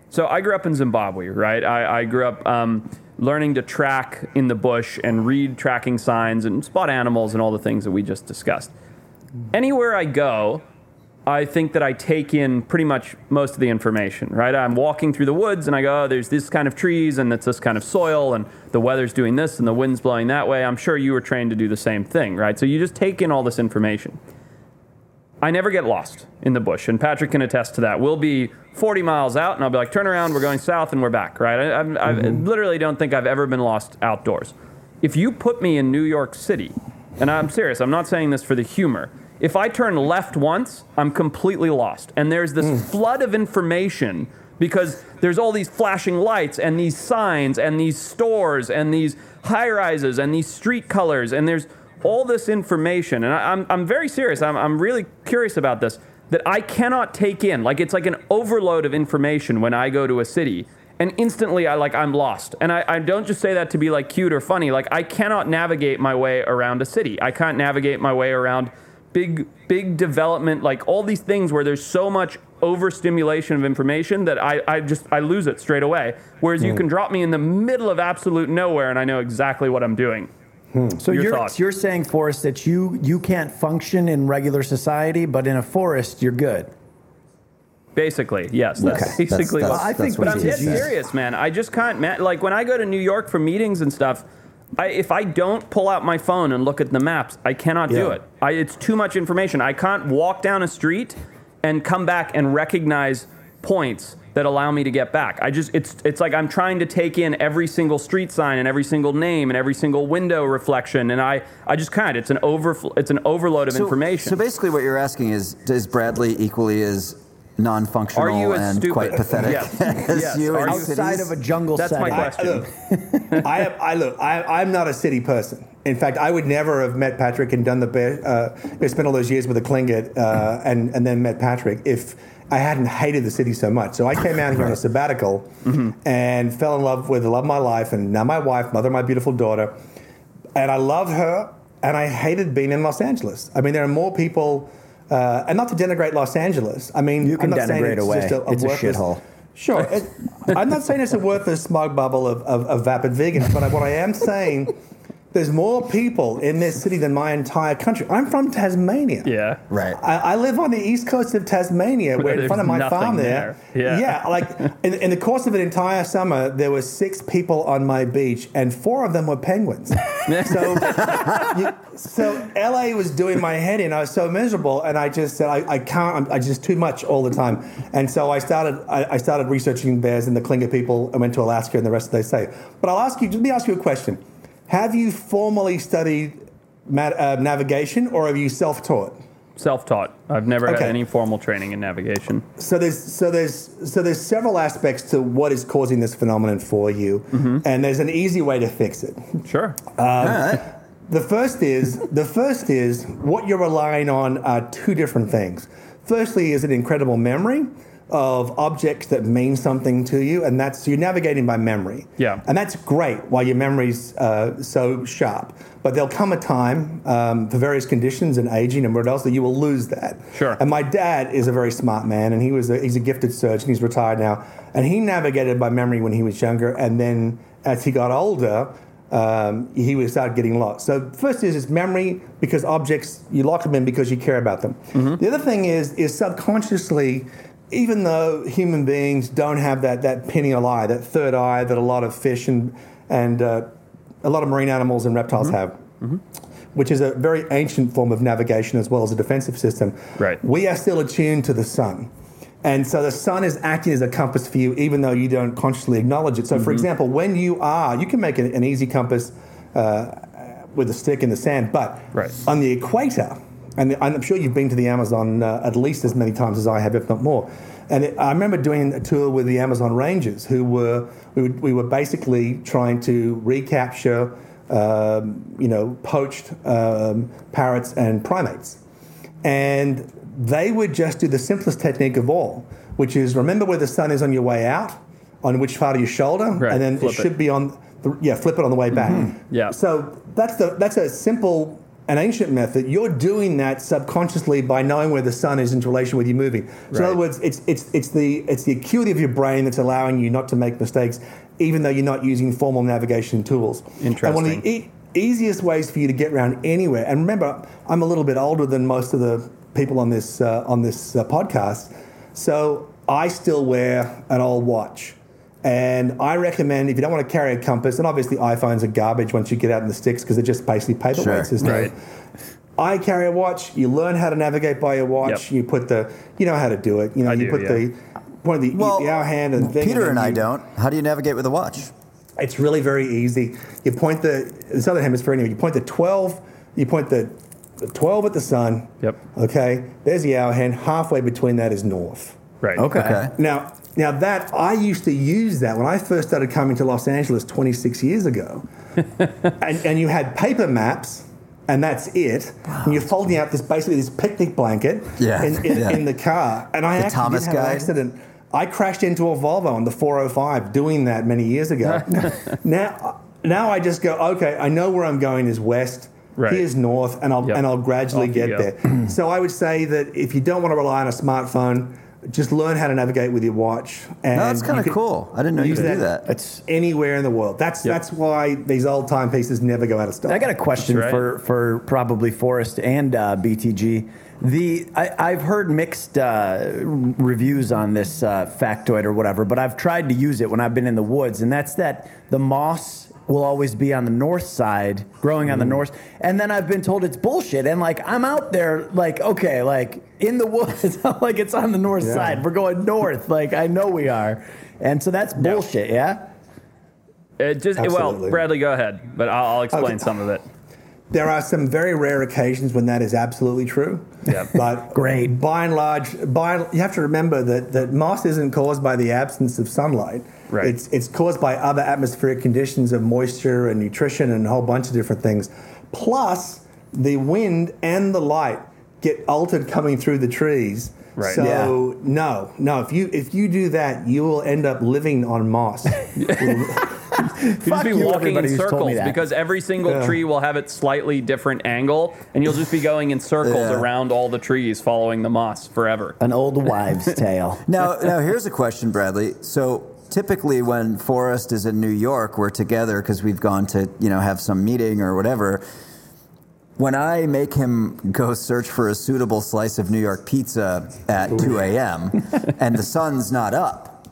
So I grew up in Zimbabwe, right? I, I grew up um, learning to track in the bush and read tracking signs and spot animals and all the things that we just discussed. Anywhere I go, I think that I take in pretty much most of the information, right? I'm walking through the woods and I go, oh, there's this kind of trees and it's this kind of soil and the weather's doing this and the wind's blowing that way. I'm sure you were trained to do the same thing, right? So you just take in all this information. I never get lost in the bush, and Patrick can attest to that. We'll be 40 miles out, and I'll be like, turn around, we're going south, and we're back, right? I, I, I literally don't think I've ever been lost outdoors. If you put me in New York City, and I'm serious, I'm not saying this for the humor. If I turn left once, I'm completely lost. And there's this hmm. flood of information because there's all these flashing lights and these signs and these stores and these high rises and these street colors and there's all this information. And I, I'm, I'm very serious. I'm, I'm really curious about this that I cannot take in. Like it's like an overload of information when I go to a city. And instantly I like I'm lost. And I, I don't just say that to be like cute or funny. Like I cannot navigate my way around a city. I can't navigate my way around big big development like all these things where there's so much overstimulation of information that I, I just I lose it straight away. Whereas you can drop me in the middle of absolute nowhere and I know exactly what I'm doing. So Your you're thoughts? you're saying, Forrest, that you you can't function in regular society, but in a forest you're good. Basically, yes. That's Okay. basically That's- what I think But I'm dead serious, man. I just can't. Man, like when I go to New York for meetings and stuff, I, if I don't pull out my phone and look at the maps, I cannot do it. I, it's too much information. I can't walk down a street and come back and recognize points that allow me to get back. I just it's it's like I'm trying to take in every single street sign and every single name and every single window reflection, and I I just can't. It's an over it's an overload of So- information. So basically, what you're asking is, is Bradley equally as non-functional Are you as and stupid? quite pathetic Yes. as Yes. you Are in you- Outside cities? of a jungle That's my setting. question. look, I, am, I look. I, I'm not a city person. In fact, I would never have met Patrick and done the best. Uh, spent all those years with a Tlingit uh, and and then met Patrick if I hadn't hated the city so much. So I came out here on a sabbatical and fell in love with the love of my life, and now my wife, mother of my beautiful daughter, and I love her, and I hated being in Los Angeles. I mean, there are more people. Uh, and not to denigrate Los Angeles. I mean, You can I'm not saying denigrate it's away. Just a, It's a worthless- shithole. Sure. It, I'm not saying it's a worthless smug bubble of, of, of vapid vegans, but what I am saying, there's more people in this city than my entire country. I'm from Tasmania. yeah. Right. I, I live on the east coast of Tasmania, where in front of my farm there. there. Yeah. like in, in the course of an entire summer, there were six people on my beach, and four of them were penguins. so, you, so LA was doing my head in. I was so miserable, and I just said, I, I can't. I'm, I just too much all the time. And so I started. I, I started researching bears and the Klinger people. and went to Alaska, and the rest of they say. But I'll ask you. Let me ask you a question. Have you formally studied ma- uh, navigation, or have you self-taught? Self-taught. I've never Okay. had any formal training in navigation. So there's so there's so there's several aspects to what is causing this phenomenon for you, and there's an easy way to fix it. Sure. All right. The first is the first is what you're relying on are two different things. Firstly, is an incredible memory of objects that mean something to you, and that's you're navigating by memory. Yeah. and that's great while your memory's uh, so sharp. But there'll come a time um, for various conditions and aging and what else that you will lose that. Sure. And my dad is a very smart man, and he was a, he's a gifted surgeon. He's retired now, and he navigated by memory when he was younger, and then as he got older, um, he would start getting lost. So first is is memory because objects you lock them in because you care about them. The other thing is is subconsciously. Even though human beings don't have that, that pineal eye, that third eye that a lot of fish and, and uh, a lot of marine animals and reptiles have, which is a very ancient form of navigation as well as a defensive system. Right. We are still attuned to the sun. And so the sun is acting as a compass for you, even though you don't consciously acknowledge it. So, for example, when you are, you can make an, an easy compass uh, with a stick in the sand, but Right. on the equator, and I'm sure you've been to the Amazon uh, at least as many times as I have, if not more. And it, I remember doing a tour with the Amazon Rangers, who were we, were we were basically trying to recapture, um, you know, poached um, parrots and primates, and they would just do the simplest technique of all, which is remember where the sun is on your way out, on which part of your shoulder, Right, and then it flip it. should be on, the, yeah, flip it on the way back. Yeah. So that's the that's a simple an ancient method, you're doing that subconsciously by knowing where the sun is in relation with you moving. So in other words, it's it's it's the it's the acuity of your brain that's allowing you not to make mistakes, even though you're not using formal navigation tools. Interesting. And one of the e- easiest ways for you to get around anywhere. And remember, I'm a little bit older than most of the people on this uh, on this uh, podcast, so I still wear an old watch. And I recommend if you don't want to carry a compass, and obviously iPhones are garbage once you get out in the sticks because they're just basically paperweights. Sure. There's no- Right. I carry a watch. You learn how to navigate by your watch. Yep. You put the, you know how to do it. You know, I you do, put yeah. the, point the, Well, the hour hand and thing. Peter then and I you- don't. How do you navigate with a watch? It's really very easy. You point the, the southern hemisphere anyway. You point the twelve. You point the, the twelve at the sun. Yep. Okay. There's the hour hand. Halfway between that is north. Right. Okay. Okay. Now, now that I used to use that when I first started coming to Los Angeles 26 years ago, and, and you had paper maps, and that's it. And you're folding out this basically this picnic blanket Yeah, in, in, yeah. in the car. And I The actually Thomas did have an accident. I crashed into a Volvo on the 405 doing that many years ago. now, now I just go, okay, I know where I'm going is west. Right. Here's north, and I'll Yep. and I'll gradually Off get there. so I would say that if you don't want to rely on a smartphone, just learn how to navigate with your watch. And No, that's kind of cool. I didn't know you use could do that. It's Anywhere in the world. That's Yep. that's why these old timepieces never go out of stock. I got a question right. for, for probably Forrest and uh, BTG. The I, I've heard mixed uh, reviews on this uh, factoid or whatever, but I've tried to use it when I've been in the woods, and that's that the moss will always be on the north side, growing on the mm. north. And then I've been told it's bullshit, and like I'm out there, like okay, like in the woods, like it's on the north Yeah. side. We're going north, like I know we are, and so that's bullshit. Yeah. It just well, Bradley, go ahead, but I'll, I'll explain Okay. some of it. There are some very rare occasions when that is absolutely true. Yeah, But Great. By and large, by you have to remember that, that moss isn't caused by the absence of sunlight. Right. It's it's caused by other atmospheric conditions of moisture and nutrition and a whole bunch of different things. Plus, the wind and the light get altered coming through the trees. Right. So Yeah. no, no. If you if you do that, you will end up living on moss. You Fuck just be you, walking in who's told me circles because every single Yeah. tree will have its slightly different angle, and you'll just be going in circles Yeah. around all the trees, following the moss forever. An old wives' tale. Now, now here's a question, Bradley. So typically, when Forrest is in New York, we're together because we've gone to you know have some meeting or whatever. When I make him go search for a suitable slice of New York pizza at 2 a.m. and the sun's not up,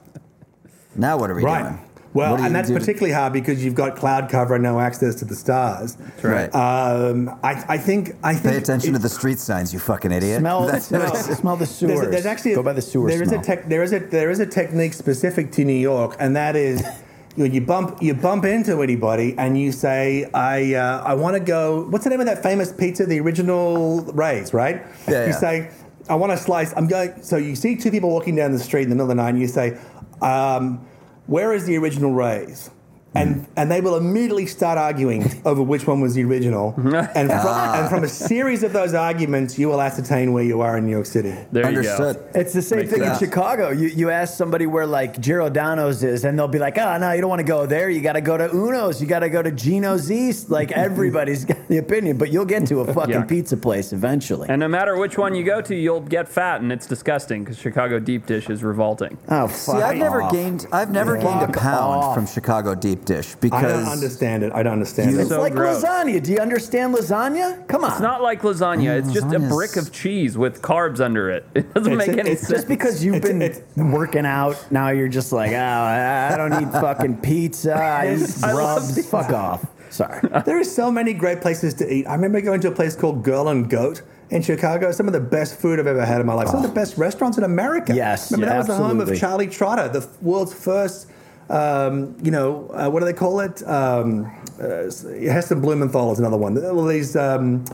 now what are we Right. doing? Well, and that's do particularly hard because you've got cloud cover and no access to the stars. right. Um, I, I think I think Pay attention it- to the street signs, you fucking idiot. Smell, That's- smell, smell the sewers. There's, there's actually a, go by the sewer there is smell. a tech, there is a there is a technique specific to New York, and that is you, know, you bump you bump into anybody and you say I uh, I want to go. What's the name of that famous pizza? The original Ray's, right? Yeah, You yeah. say I want a slice. I'm going. So you see two people walking down the street in the middle of the night, and you say, um, "Where is the original Ray's?" And, hmm. and they will immediately start arguing over which one was the original. And from, ah. and from a series of those arguments, you will ascertain where you are in New York City. There Understood. you go. It's the same Makes thing in. Chicago. You you ask somebody where like Giordano's is, and they'll be like, "Oh no, you don't want to go there. You got to go to Uno's. You got to go to Gino's East." Like everybody's got the opinion, but you'll get to a fucking Yeah. pizza place eventually. And no matter which one you go to, you'll get fat, and it's disgusting because Chicago deep dish is revolting. oh See! I've never off. gained I've never gained a Fuck pound off. from Chicago deep dish because I don't understand it. I don't understand it. It's so like gross. lasagna. Do you understand lasagna? Come on. It's not like lasagna. Mm, it's just a brick of cheese with carbs under it. It doesn't It's- make any it's sense. just because you've It's- been it's- working out, now you're just like, oh, I I don't eat fucking pizza. I eat I love rubs. Fuck off. Sorry. There are so many great places to eat. I remember going to a place called Girl and Goat in Chicago. Some of the best food I've ever had in my life. Some of the oh. best restaurants in America. Yes, remember yeah, that was the home absolutely. of Charlie Trotter, the world's first. Um, you know, uh, what do they call it? Um, uh, Heston Blumenthal is another one. All these um,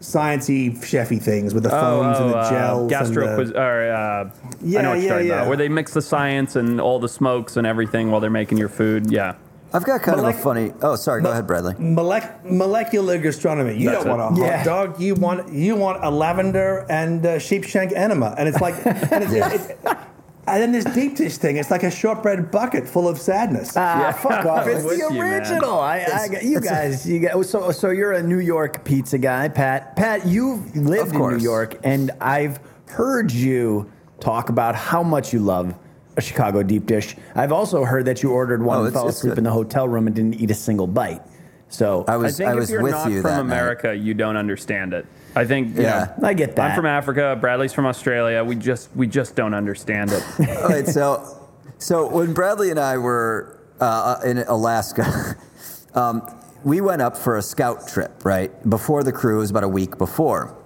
sciencey, chefy things with the foams and the uh, gels. gastro and quiz, the, or, uh, I know what yeah, you're talking yeah. about. Where they mix the science and all the smokes and everything while they're making your food. Yeah. I've got kind of a funny. Oh, sorry. Go ahead, Bradley. Molec- molecular gastronomy. You That's don't it. want a hot Yeah. dog. You want you want a lavender and uh, sheepshank enema, and it's like, and it's, it's, And then this deep dish thing, it's like a shortbread bucket full of sadness. Ah, fuck off! It's with the you, man. original. I, I, It's- you it's a- guys, you guys. So, so you're a New York pizza guy, Pat. Pat, you've lived in New. York, and I've heard you talk about how much you love a Chicago deep dish. I've also heard that you ordered one Oh, and fell asleep good. in the hotel room and didn't eat a single bite. So I was, I, was think I if was you're with not you from that America, you don't understand it. I think you Yeah. know, I get that. I'm from Africa. Bradley's from Australia. We just we just don't understand it. All right, so so when Bradley and I were uh, in Alaska, um, we went up for a scout trip. Right before the cruise, about a week before.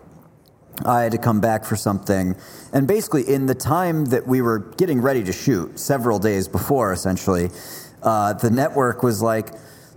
I had to come back for something. And basically, in the time that we were getting ready to shoot, several days before, essentially, uh, the network was like,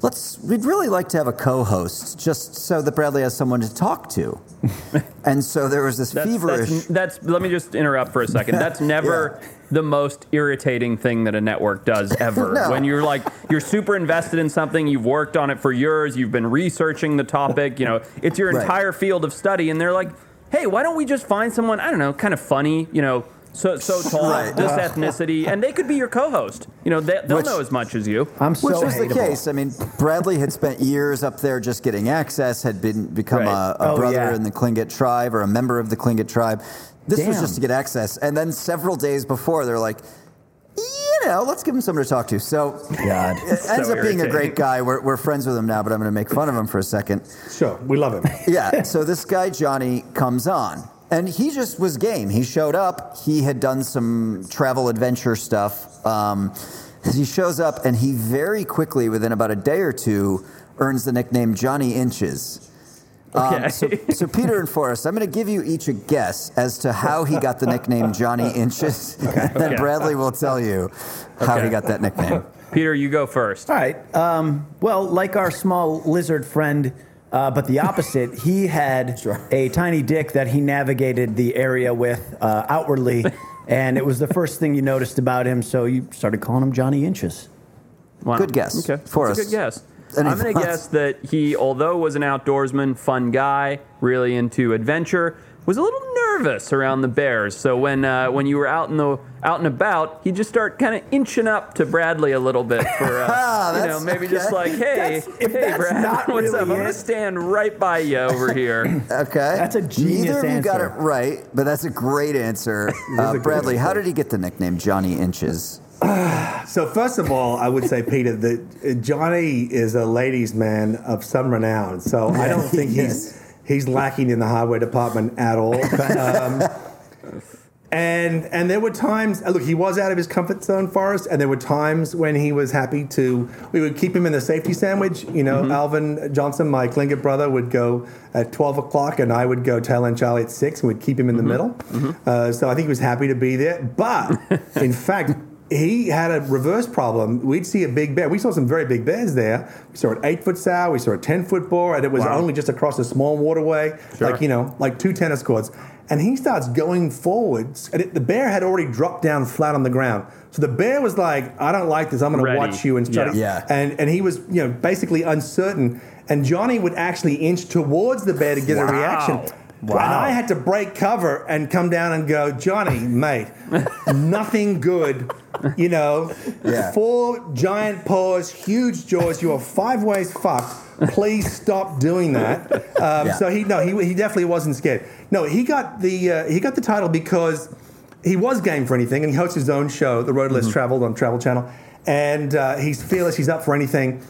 let's, we'd really like to have a co host just so that Bradley has someone to talk to. and so there was this That's, feverish. that's, that's let me just interrupt for a second. That's never the most irritating thing that a network does ever. No. When you're like you're super invested in something, you've worked on it for years, you've been researching the topic, you know, it's your Right. entire field of study, and they're like, hey, why don't we just find someone I don't know, kind of funny, you know. So, so tall, Right. this uh, ethnicity, and they could be your co-host. You know, they, they'll Which- know as much as you. I'm so Which was the case. I mean, Bradley had spent years up there just getting access, had been become Right. a, a Oh, brother yeah. in the Tlingit tribe or a member of the Tlingit tribe. This was just to get access. And then several days before, they're like, you know, let's give him someone to talk to. So God. it ends So up being a great guy. We're, we're friends with him now, but I'm going to make fun of him for a second. Sure, we love him. Yeah. So this guy Johnny comes on, and he just was game. He showed up. He had done some travel adventure stuff. Um, he shows up, and he very quickly, within about a day or two, earns the nickname Johnny Inches. Um, Okay. so, so Peter and Forrest, I'm going to give you each a guess as to how he got the nickname Johnny Inches. Then Okay. Bradley will tell you how Okay. he got that nickname. Peter, you go first. All right. Um, well, like our small lizard friend, uh, but the opposite, he had a tiny dick that he navigated the area with uh, outwardly, and it was the first thing you noticed about him, so you started calling him Johnny Inches. Wow. Good guess. Okay, Forrest. That's a good guess. Any I'm going to guess that he, although was an outdoorsman, fun guy, really into adventure, was a little nervous around the bears. So when uh, when you were out in the out and about, he'd just start kind of inching up to Bradley a little bit for uh, Ah, you know that's- maybe just like hey That's- hey that's Brad not what's really up? I'm gonna stand right by you over here. Okay. That's a genius Neither of you got it right, but that's a great answer. Uh, good Bradley, how did he get the nickname Johnny Inches? So first of all, I would say, Peter, that uh, Johnny is a ladies' man of some renown. So I don't think he's he's lacking in the hardware department at all. Um, and and there were times. uh, Look, he was out of his comfort zone, Forrest, and there were times when he was happy to. We would keep him in the safety sandwich. You know, Alvin Johnson, my Tlingit brother, would go at twelve o'clock, and I would go tail end Charlie at six, and we'd keep him in the middle. Uh, so I think he was happy to be there. But in fact. He had a reverse problem. We'd see a big bear. We saw some very big bears there. We saw an eight foot sow. We saw a 10 foot boar, and it was Wow. only just across a small waterway, Sure. like, you know, like two tennis courts. And he starts going forwards, and it, the bear had already dropped down flat on the ground. So the bear was like, I don't like this. I'm going to watch you and try Yeah. Yeah. And, and he was, you know, basically uncertain. And Johnny would actually inch towards the bear to get a reaction. Wow. And I had to break cover and come down and go, Johnny, mate, nothing good. You know, Yeah. four giant paws, huge jaws. You are five ways fucked. Please stop doing that. Um, Yeah. So he no, he, he definitely wasn't scared. No, he got the uh, he got the title because he was game for anything, and he hosts his own show, The Road Less Traveled on Travel Channel, and uh, he's fearless. He's up for anything.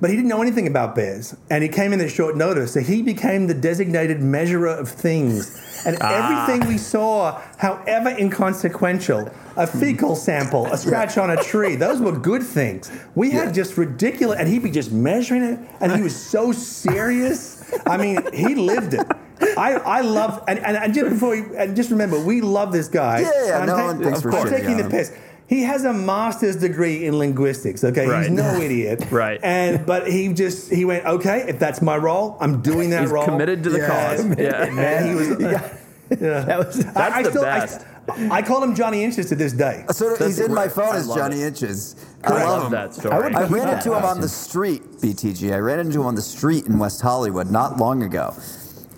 But he didn't know anything about bears, and he came in at short notice. So he became the designated measurer of things, and ah. everything we saw, however inconsequential, a hmm. fecal sample, a scratch on a tree, those were good things. We had just ridiculous, and he'd be just measuring it, and he was so serious. I mean, he lived it. I, I love and, and, and just before and just remember we love this guy. Yeah, yeah, I'm no ta- one thinks I'm shitting taking the piss. He has a master's degree in linguistics. Okay, Right. he's no idiot. Right. And but he just he went okay. If that's my role, I'm doing that role. He's role. committed to the Yeah. cause. Yeah. And he was. Yeah. That was That's I, I the still, best. I, I call him Johnny Inches to this day. So That's he's in my phone I as Johnny it. Inches. I love love him. that story. I would I ran that into him on the street, BTG. I ran into him on the street in West Hollywood not long ago.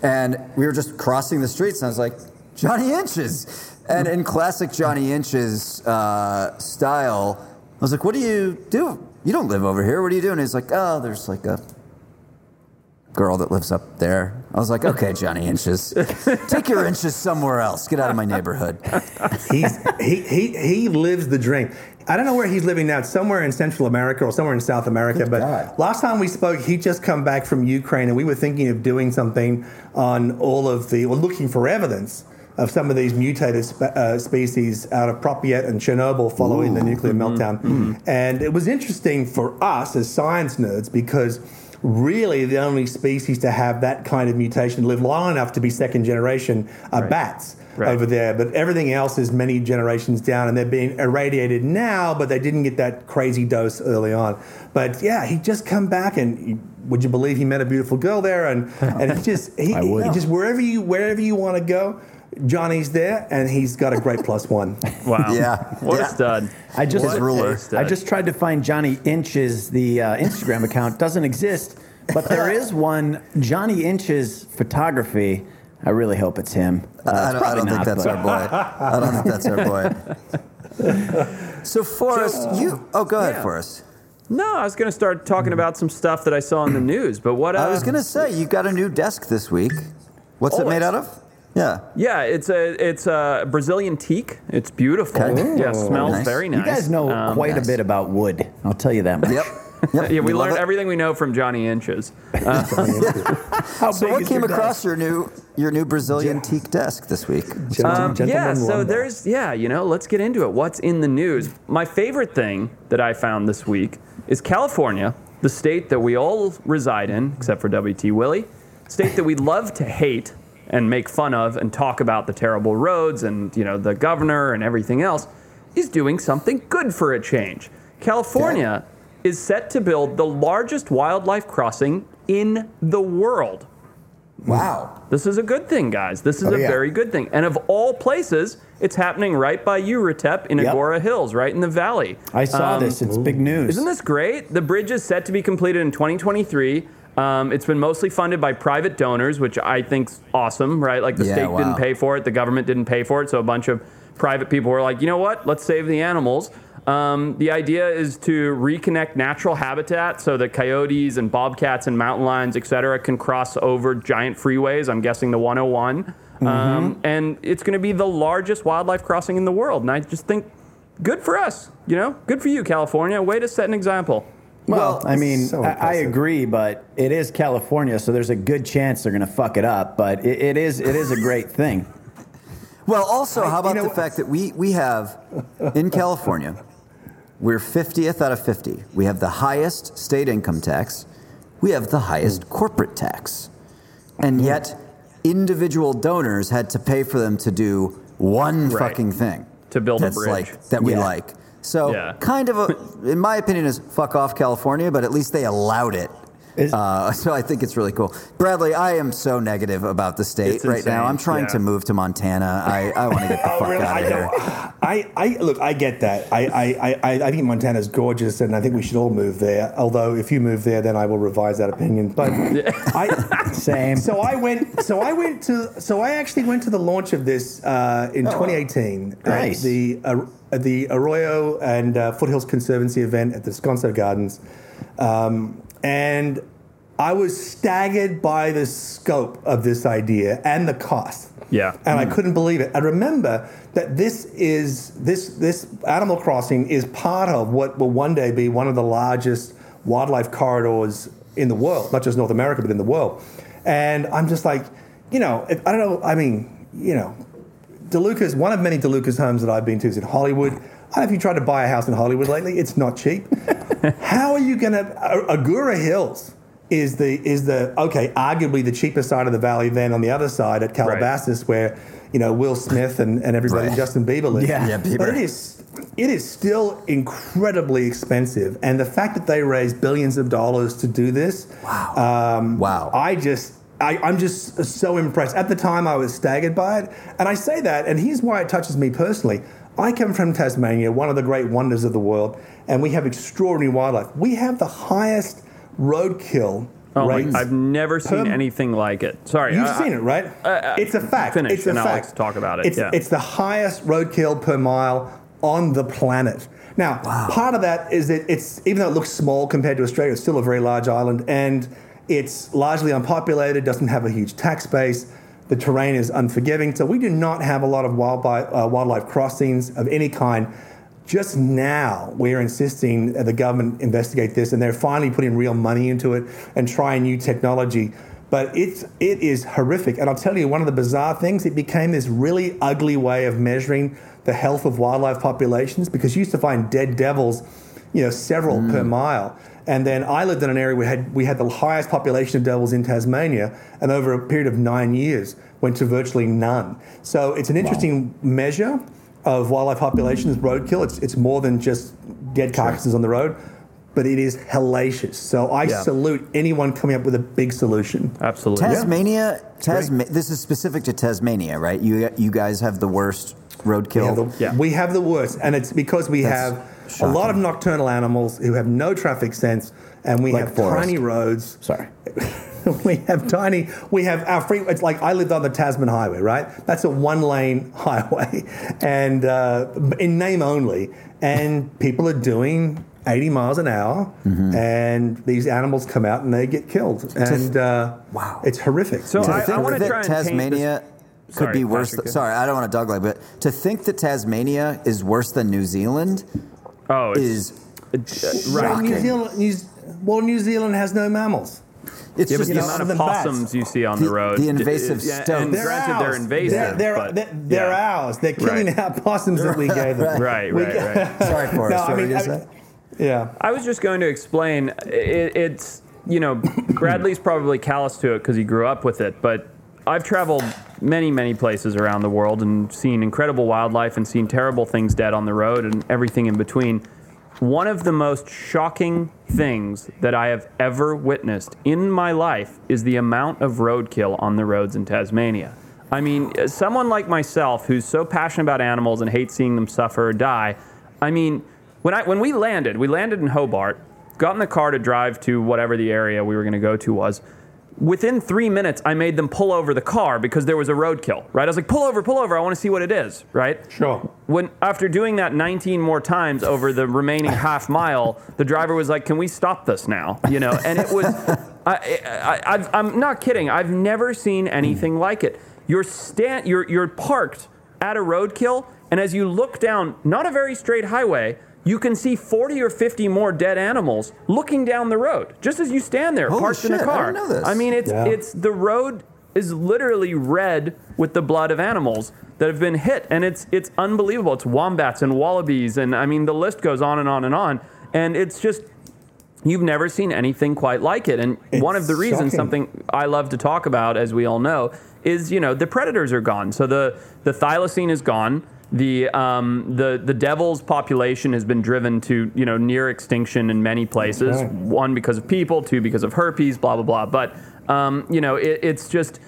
And we were just crossing the streets, and I was like, Johnny Inches. And in classic Johnny Inches uh, style, I was like, what do you do? You don't live over here. What are you doing? He's like, oh, there's like a girl that lives up there. I was like, okay, Johnny Inches, take your inches somewhere else. Get out of my neighborhood. He's, he, he, he lives the dream. I don't know where he's living now. It's somewhere in Central America or somewhere in South America. but God. last time we spoke, he just come back from Ukraine, and we were thinking of doing something on all of the, or looking for evidence of some of these mutated spe- uh, species out of Pripyat and Chernobyl following the nuclear meltdown. And it was interesting for us as science nerds because really the only species to have that kind of mutation live long enough to be second generation are bats Right. over there. But everything else is many generations down, and they're being irradiated now, but they didn't get that crazy dose early on. But yeah, he just come back, and would you believe he met a beautiful girl there? And and he just he, he just wherever you wherever you want to go, Johnny's there, and he's got a great plus one. Wow. Yeah. What Yeah. a stud. I just His ruler. I just tried to find Johnny Inches. The uh, Instagram account doesn't exist, but there is one Johnny Inches photography. I really hope it's him. Uh, I don't, I don't think that's but- our boy. I don't think that's our boy. So, Forrest, you. Oh, go ahead, yeah. Forrest. No, I was going to start talking about some stuff that I saw in the news, but what? Uh, I was going to say, you got a new desk this week. What's it Oh, made out of? Yeah. Yeah, it's a it's a Brazilian teak. It's beautiful. Okay. Yeah, smells Nice. very nice. You guys know Um, quite nice. a bit about wood. I'll tell you that much. Yep. Yep. Yeah, we love learned everything we know from Johnny Inches. How So, what came your across desk? your new your new Brazilian teak desk this week? Um, Gentleman yeah, so lawnmower. there's yeah, you know, let's get into it. What's in the news? My favorite thing that I found this week is California, the state that we all reside in, except for WT Willie, state that we love to hate and make fun of and talk about the terrible roads and you know the governor and everything else, is doing something good for a change. California is set to build the largest wildlife crossing in the world. Wow. This is a good thing, guys. This is Oh, a yeah. very good thing. And of all places, it's happening right by you, Retep, in Yep. Agoura Hills, right in the valley. I saw Um, this. It's big news. Isn't this great? The bridge is set to be completed in 2023. Um, it's been mostly funded by private donors, which I think's awesome, right? Like the Yeah, state wow. didn't pay for it, the government didn't pay for it, so a bunch of private people were like, you know what? Let's save the animals. Um, the idea is to reconnect natural habitat so that coyotes and bobcats and mountain lions, et cetera, can cross over giant freeways. I'm guessing the 101. Mm-hmm. Um, and it's going to be the largest wildlife crossing in the world. And I just think, good for us. You know, good for you, California. Way to set an example. Well, I mean, so I, I agree, but it is California, so there's a good chance they're going to fuck it up. But it, it is it is a great thing. Well, also, how about you know the fact that we, we have in California, we're 50th out of 50. We have the highest state income tax. We have the highest hmm. corporate tax. And hmm. yet, individual donors had to pay for them to do one Right. fucking thing To build a bridge. like that we Yeah. like. So, Yeah. kind of, a, in my opinion, is fuck off California, but at least they allowed it. Is- Uh, so I think it's really cool. Bradley, I am so negative about the state It's right now. I'm trying yeah. to move to Montana. I, I want to get the Oh, fuck really? out I of here. I, I look. I get that. I, I, I, I think Montana's gorgeous, and I think we should all move there. Although, if you move there, then I will revise that opinion. But I, Same. so I went. So I went to. So I actually went to the launch of this uh, in 2018 Nice. at the uh, at the Arroyo and uh, Foothills Conservancy event at the Descanso Gardens, um, and I was staggered by the scope of this idea and the cost. Yeah. and I hmm. couldn't believe it. I remember that this is this this Animal Crossing is part of what will one day be one of the largest wildlife corridors in the world, not just North America, but in the world. And I'm just like, you know, if, I don't know. I mean, you know, DeLuca's one of many DeLuca's homes that I've been to is in Hollywood. I don't know if you tried to buy a house in Hollywood lately. It's not cheap. How are you going to Agoura Hills? Is the is the okay? Arguably the cheapest side of the valley. Then on the other side at Calabasas, where you know Will Smith and, and everybody, Right. Justin Bieber live. Yeah. Yeah, Bieber. But it is it is still incredibly expensive, and the fact that they raised billions of dollars to do this, Wow. um, Wow. I just. I, I'm just so impressed. At the time, I was staggered by it. And I say that, and here's why it touches me personally. I come from Tasmania, one of the great wonders of the world, and we have extraordinary wildlife. We have the highest roadkill Oh. I've never seen Per- anything like it. Sorry, You've I- seen it, right? uh, it's a fact. finish, it's a and I'll fact. talk about it, It's, yeah. it's the highest roadkill per mile on the planet. Now, part of that is that it's even though it looks small compared to Australia, it's still a very large island, and it's largely unpopulated. Doesn't have a huge tax base. The terrain is unforgiving, so we do not have a lot of wildlife, uh, wildlife crossings of any kind. Just now, we're insisting that the government investigate this, and they're finally putting real money into it and trying new technology. But it's it is horrific, and I'll tell you one of the bizarre things. It became this really ugly way of measuring the health of wildlife populations because you used to find dead devils, you know, several per mile. And then I lived in an area where we had, we had the highest population of devils in Tasmania, and over a period of nine years went to virtually none. So it's an interesting measure of wildlife populations, roadkill. It's, it's more than just dead carcasses on the road, but it is hellacious. So I Yeah. salute anyone coming up with a big solution. absolutely. Tasmania, Tasma- this is specific to Tasmania, right? You you guys have the worst We roadkill. have, the, Yeah. we have the worst, and it's because we That's have a lot of nocturnal animals who have no traffic sense, and we Like have forest. tiny roads. Sorry. we have tiny. We have our free. It's like I lived on the Tasman Highway, right? That's a one-lane highway, and uh, in name only. And people are doing 80 miles an hour, Mm-hmm. and these animals come out and they get killed. And uh, Wow. it's horrific. So to I- think wanna that try and paint Tasmania could Sorry, be worse. Patrick, go. sorry, I don't want to dogleg, but to think that Tasmania is worse than New Zealand Oh, it's, is uh, right. New shocking. Zealand, New, well, New Zealand has no mammals. it's Yeah, but just the know, amount of than bats. possums you see on The- the road. the invasive Yeah, and. They're granted, they're invasive. They're, they're, but, they're, they're yeah. ours. They're killing Right. our possums that we gave them. Right, right, right. sorry for No, us. I mean, you I- gonna say? Yeah. I was just going to explain. It, it's you know, Bradley's probably callous to it because he grew up with it, but I've traveled many, many places around the world and seen incredible wildlife and seen terrible things dead on the road and everything in between. One of the most shocking things that I have ever witnessed in my life is the amount of roadkill on the roads in Tasmania. I mean, uh, someone like myself who's so passionate about animals and hates seeing them suffer or die, I mean, when I when we landed, we landed in Hobart, got in the car to drive to whatever the area we were going to go to was. Within three minutes, I made them pull over the car because there was a roadkill. Right? I was like, "Pull over, pull over! I want to see what it is." Right? Sure. When after doing that 19 more times over the remaining half mile, the driver was like, "Can we stop this now?" You know, and it was. I, I, I've, I'm not kidding. I've never seen anything like it. You're stand, you're you're parked at a roadkill, and as you look down, not a very straight highway, you can see 40 or 50 more dead animals looking down the road, just as you stand there Holy parked in a shit, I car. didn't know this. I mean, it's Yeah. it's the road is literally red with the blood of animals that have been hit, and it's it's unbelievable. It's wombats and wallabies, and I mean the list goes on and on and on, and it's just you've never seen anything quite like it. And one of the reasons, shocking. something I love to talk about, as we all know, is you know the predators are gone. So the the thylacine is gone. The um, the the devil's population has been driven to you know near extinction in many places. right. One because of people, two because of herpes, blah blah blah. But um, you know it, it's just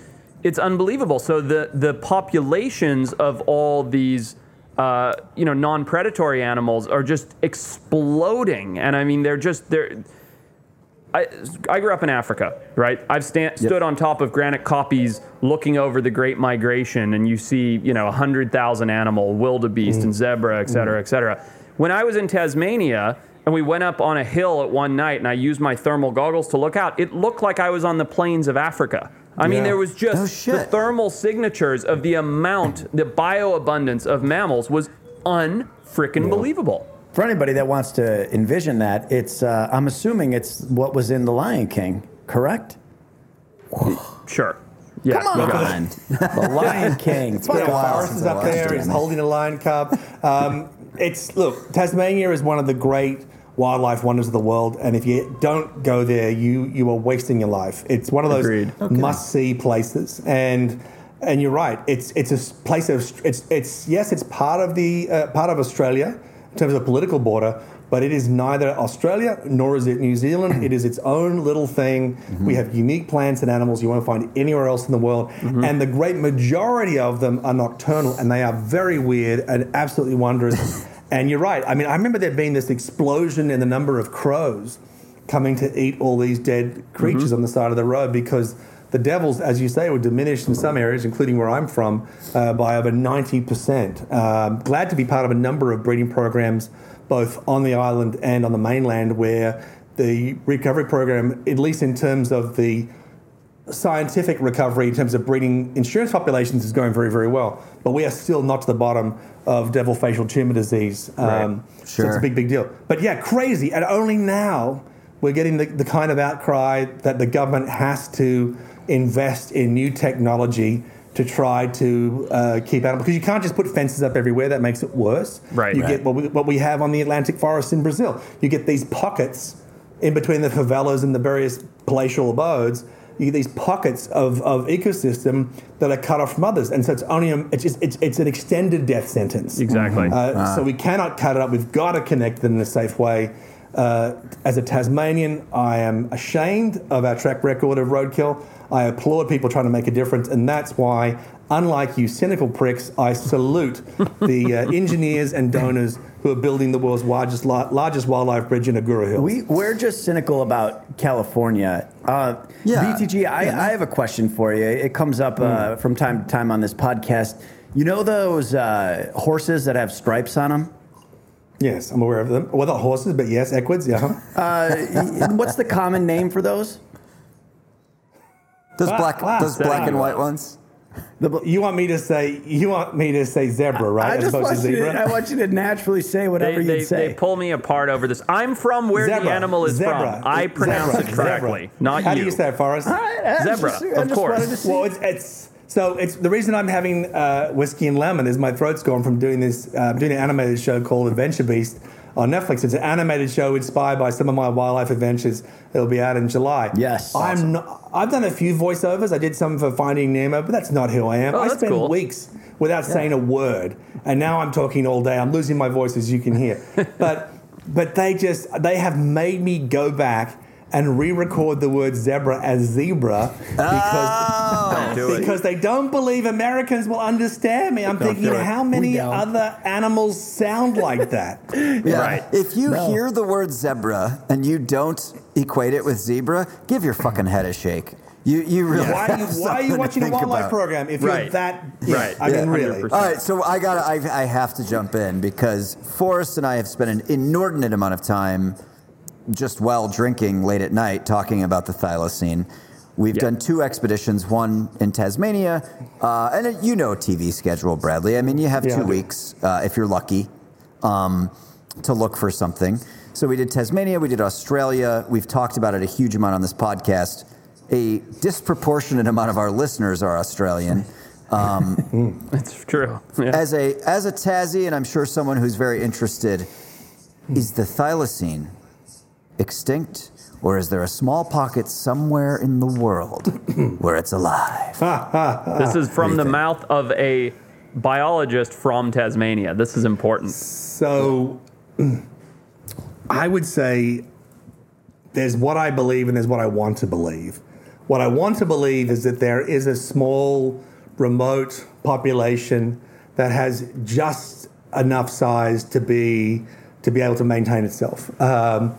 it's unbelievable. So the the populations of all these uh, you know non-predatory animals are just exploding, and I mean they're just they're. I, I grew up in Africa, right? I've stood on top of granite koppies looking over the Great Migration, and you see, you know, 100,000 animal, wildebeest, mm. and zebra, et cetera, et mm. cetera. When I was in Tasmania, and we went up on a hill at one night, and I used my thermal goggles to look out, it looked like I was on the plains of Africa. I mean, there was just shit. the thermal signatures of the amount, the bioabundance of mammals was unfreaking believable. For anybody that wants to envision that, it's uh, I'm assuming it's what was in The Lion King, correct? Sure. Yeah. Come you got on, The Lion King. been a Yeah, while Forrest since is I up there. He's holding a lion cub. Um, it's look, Tasmania is one of the great wildlife wonders of the world, and if you don't go there, you you are wasting your life. It's one of those Agreed. must-see places, and and you're right. It's it's a place of it's it's yes, it's part of the uh, part of Australia in terms of political border. But it is neither Australia nor is it New Zealand. It is its own little thing. We have unique plants and animals you won't find anywhere else in the world. And the great majority of them are nocturnal and they are very weird and absolutely wondrous. and you're right. I mean, I remember there being this explosion in the number of crows coming to eat all these dead creatures Mm-hmm. on the side of the road because the devils, as you say, were diminished in some areas, including where I'm from, uh, by over 90%. Um, glad to be part of a number of breeding programs, both on the island and on the mainland, where the recovery program, at least in terms of the scientific recovery in terms of breeding insurance populations is going very, very well. But we are still not to the bottom of devil facial tumor disease. Um, So it's a big, big deal. But yeah, crazy. And only now we're getting the, the kind of outcry that the government has to invest in new technology to try to uh, keep animals. Because you can't just put fences up everywhere, that makes it worse. Right. You Right. get what we, what we have on the Atlantic forest in Brazil. You get these pockets in between the favelas and the various palatial abodes, you get these pockets of, of ecosystem that are cut off from others, and so it's only a, it's just it's, it's an extended death sentence. Exactly. Uh, So we cannot cut it up. We've got to connect it in a safe way. Uh, as a Tasmanian, I am ashamed of our track record of roadkill. I applaud people trying to make a difference, and that's why, unlike you cynical pricks, I salute the uh, engineers and donors who are building the world's largest largest wildlife bridge in Agoura Hill. We, we're just cynical about California. Uh, Yeah. BTG, I, I have a question for you. It comes up uh, from time to time on this podcast. You know those uh, horses that have stripes on them? Yes, I'm aware of them. Well, not horses, but yes, equids. Yeah. Uh, what's the common name for those? Those black, wow. those black and white ones. You want me to say you want me to say zebra, right? I as just opposed want to you, zebra. to, I want you to naturally say whatever they, you they, say. they pull me apart over this. I'm from where the animal is Zebra. from. I pronounce Zebra. it correctly, Zebra. not How you. do you say it, Forrest? All right, I Zebra, just- of course. wanted to see. Well, it's, it's so it's the reason I'm having uh, whiskey and lemon is my throat's gone from doing this. Uh, I'm doing an animated show called Adventure Beast on Netflix. It's an animated show inspired by some of my wildlife adventures. It'll be out in July. Yes. I'm Awesome. not. I've done a few voiceovers. I did some for Finding Nemo, but that's not who I am. Oh, I spend cool. weeks without saying a word, and now I'm talking all day. I'm losing my voice, as you can hear. but but they just they have made me go back. And re-record the word zebra as zebra because ah, Don't do it. because they don't believe Americans will understand me. I'm Don't thinking, how many other animals sound like that? Yeah. Right. If you No. hear the word zebra and you don't equate it with zebra, give your fucking head a shake. You you really why are you, have why are you to watching a think wildlife about. program if you're Right. that? yeah, Right. I mean, Yeah. really. 100%. All right, so I got I, I have to jump in because Forrest and I have spent an inordinate amount of time just while drinking late at night talking about the thylacine. We've Yeah. done two expeditions, one in Tasmania, uh, and you know TV schedule, Bradley. I mean, you have Yeah. two weeks uh, if you're lucky um, to look for something. So we did Tasmania, we did Australia. We've talked about it a huge amount on this podcast. A disproportionate amount of our listeners are Australian. Um, It's true. Yeah. as a as a Tassie, and I'm sure someone who's very interested, is the thylacine extinct, or is there a small pocket somewhere in the world where it's alive? This is from the think? mouth of a biologist from Tasmania. This is important. So, I would say there's what I believe and there's what I want to believe. What I want to believe is that there is a small, remote population that has just enough size to be to be able to maintain itself. Um,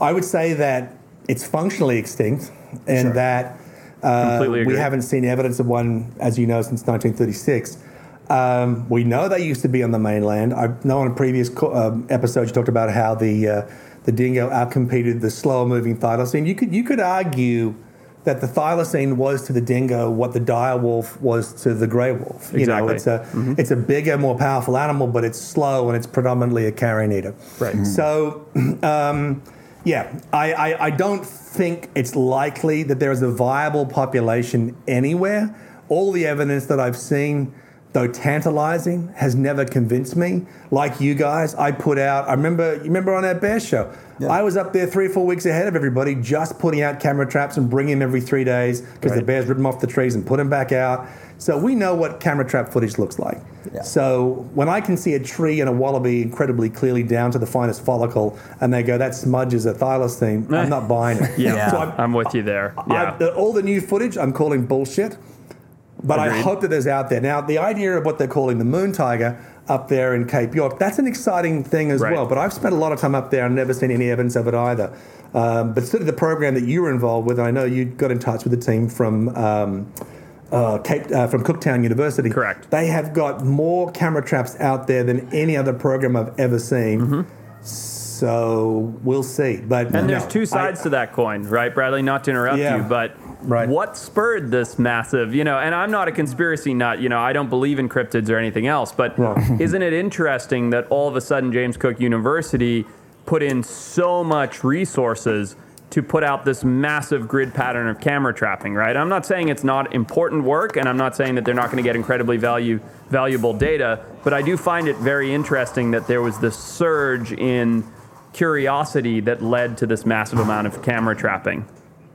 I would say that it's functionally extinct, and that uh, we haven't seen evidence of one, as you know, since 1936. Um, we know they used to be on the mainland. I know on a previous co- um, episode you talked about how the uh, the dingo outcompeted the slower moving thylacine. You could you could argue that the thylacine was to the dingo what the dire wolf was to the grey wolf. You know, Exactly. it's a it's a bigger, more powerful animal, but it's slow and it's predominantly a carrion eater. Right. So, um, yeah, I, I, I don't think it's likely that there is a viable population anywhere. All the evidence that I've seen, though tantalizing, has never convinced me. Like you guys, I put out. I remember you remember on that bear show. I was up there three or four weeks ahead of everybody, just putting out camera traps and bringing them every three days because the bears ripped them off the trees and put them back out. So we know what camera trap footage looks like. Yeah. So when I can see a tree and a wallaby incredibly clearly down to the finest follicle, and they go, "That smudge is a thylacine," I'm not buying it. Yeah, Yeah. So I'm, I'm with you there. Yeah. the- all the new footage, I'm calling bullshit. but I hope that there's out there. Now, the idea of what they're calling the moon tiger up there in Cape York, that's an exciting thing as Right. well. But I've spent a lot of time up there and never seen any evidence of it either. Um, but certainly the program that you were involved with, I know you got in touch with the team from. Um, uh, Cape, uh, from Cooktown University. Correct. They have got more camera traps out there than any other program I've ever seen. So we'll see. But Mm-hmm. And there's no, two I- sides to that coin, right, Bradley? Not to interrupt Yeah. you, but Right. what spurred this massive, you know, and I'm not a conspiracy nut, you know, I don't believe in cryptids or anything else, but No. isn't it interesting that all of a sudden James Cook University put in so much resources to put out this massive grid pattern of camera trapping, right? I'm not saying it's not important work, and I'm not saying that they're not going to get incredibly value, valuable data, but I do find it very interesting that there was this surge in curiosity that led to this massive amount of camera trapping.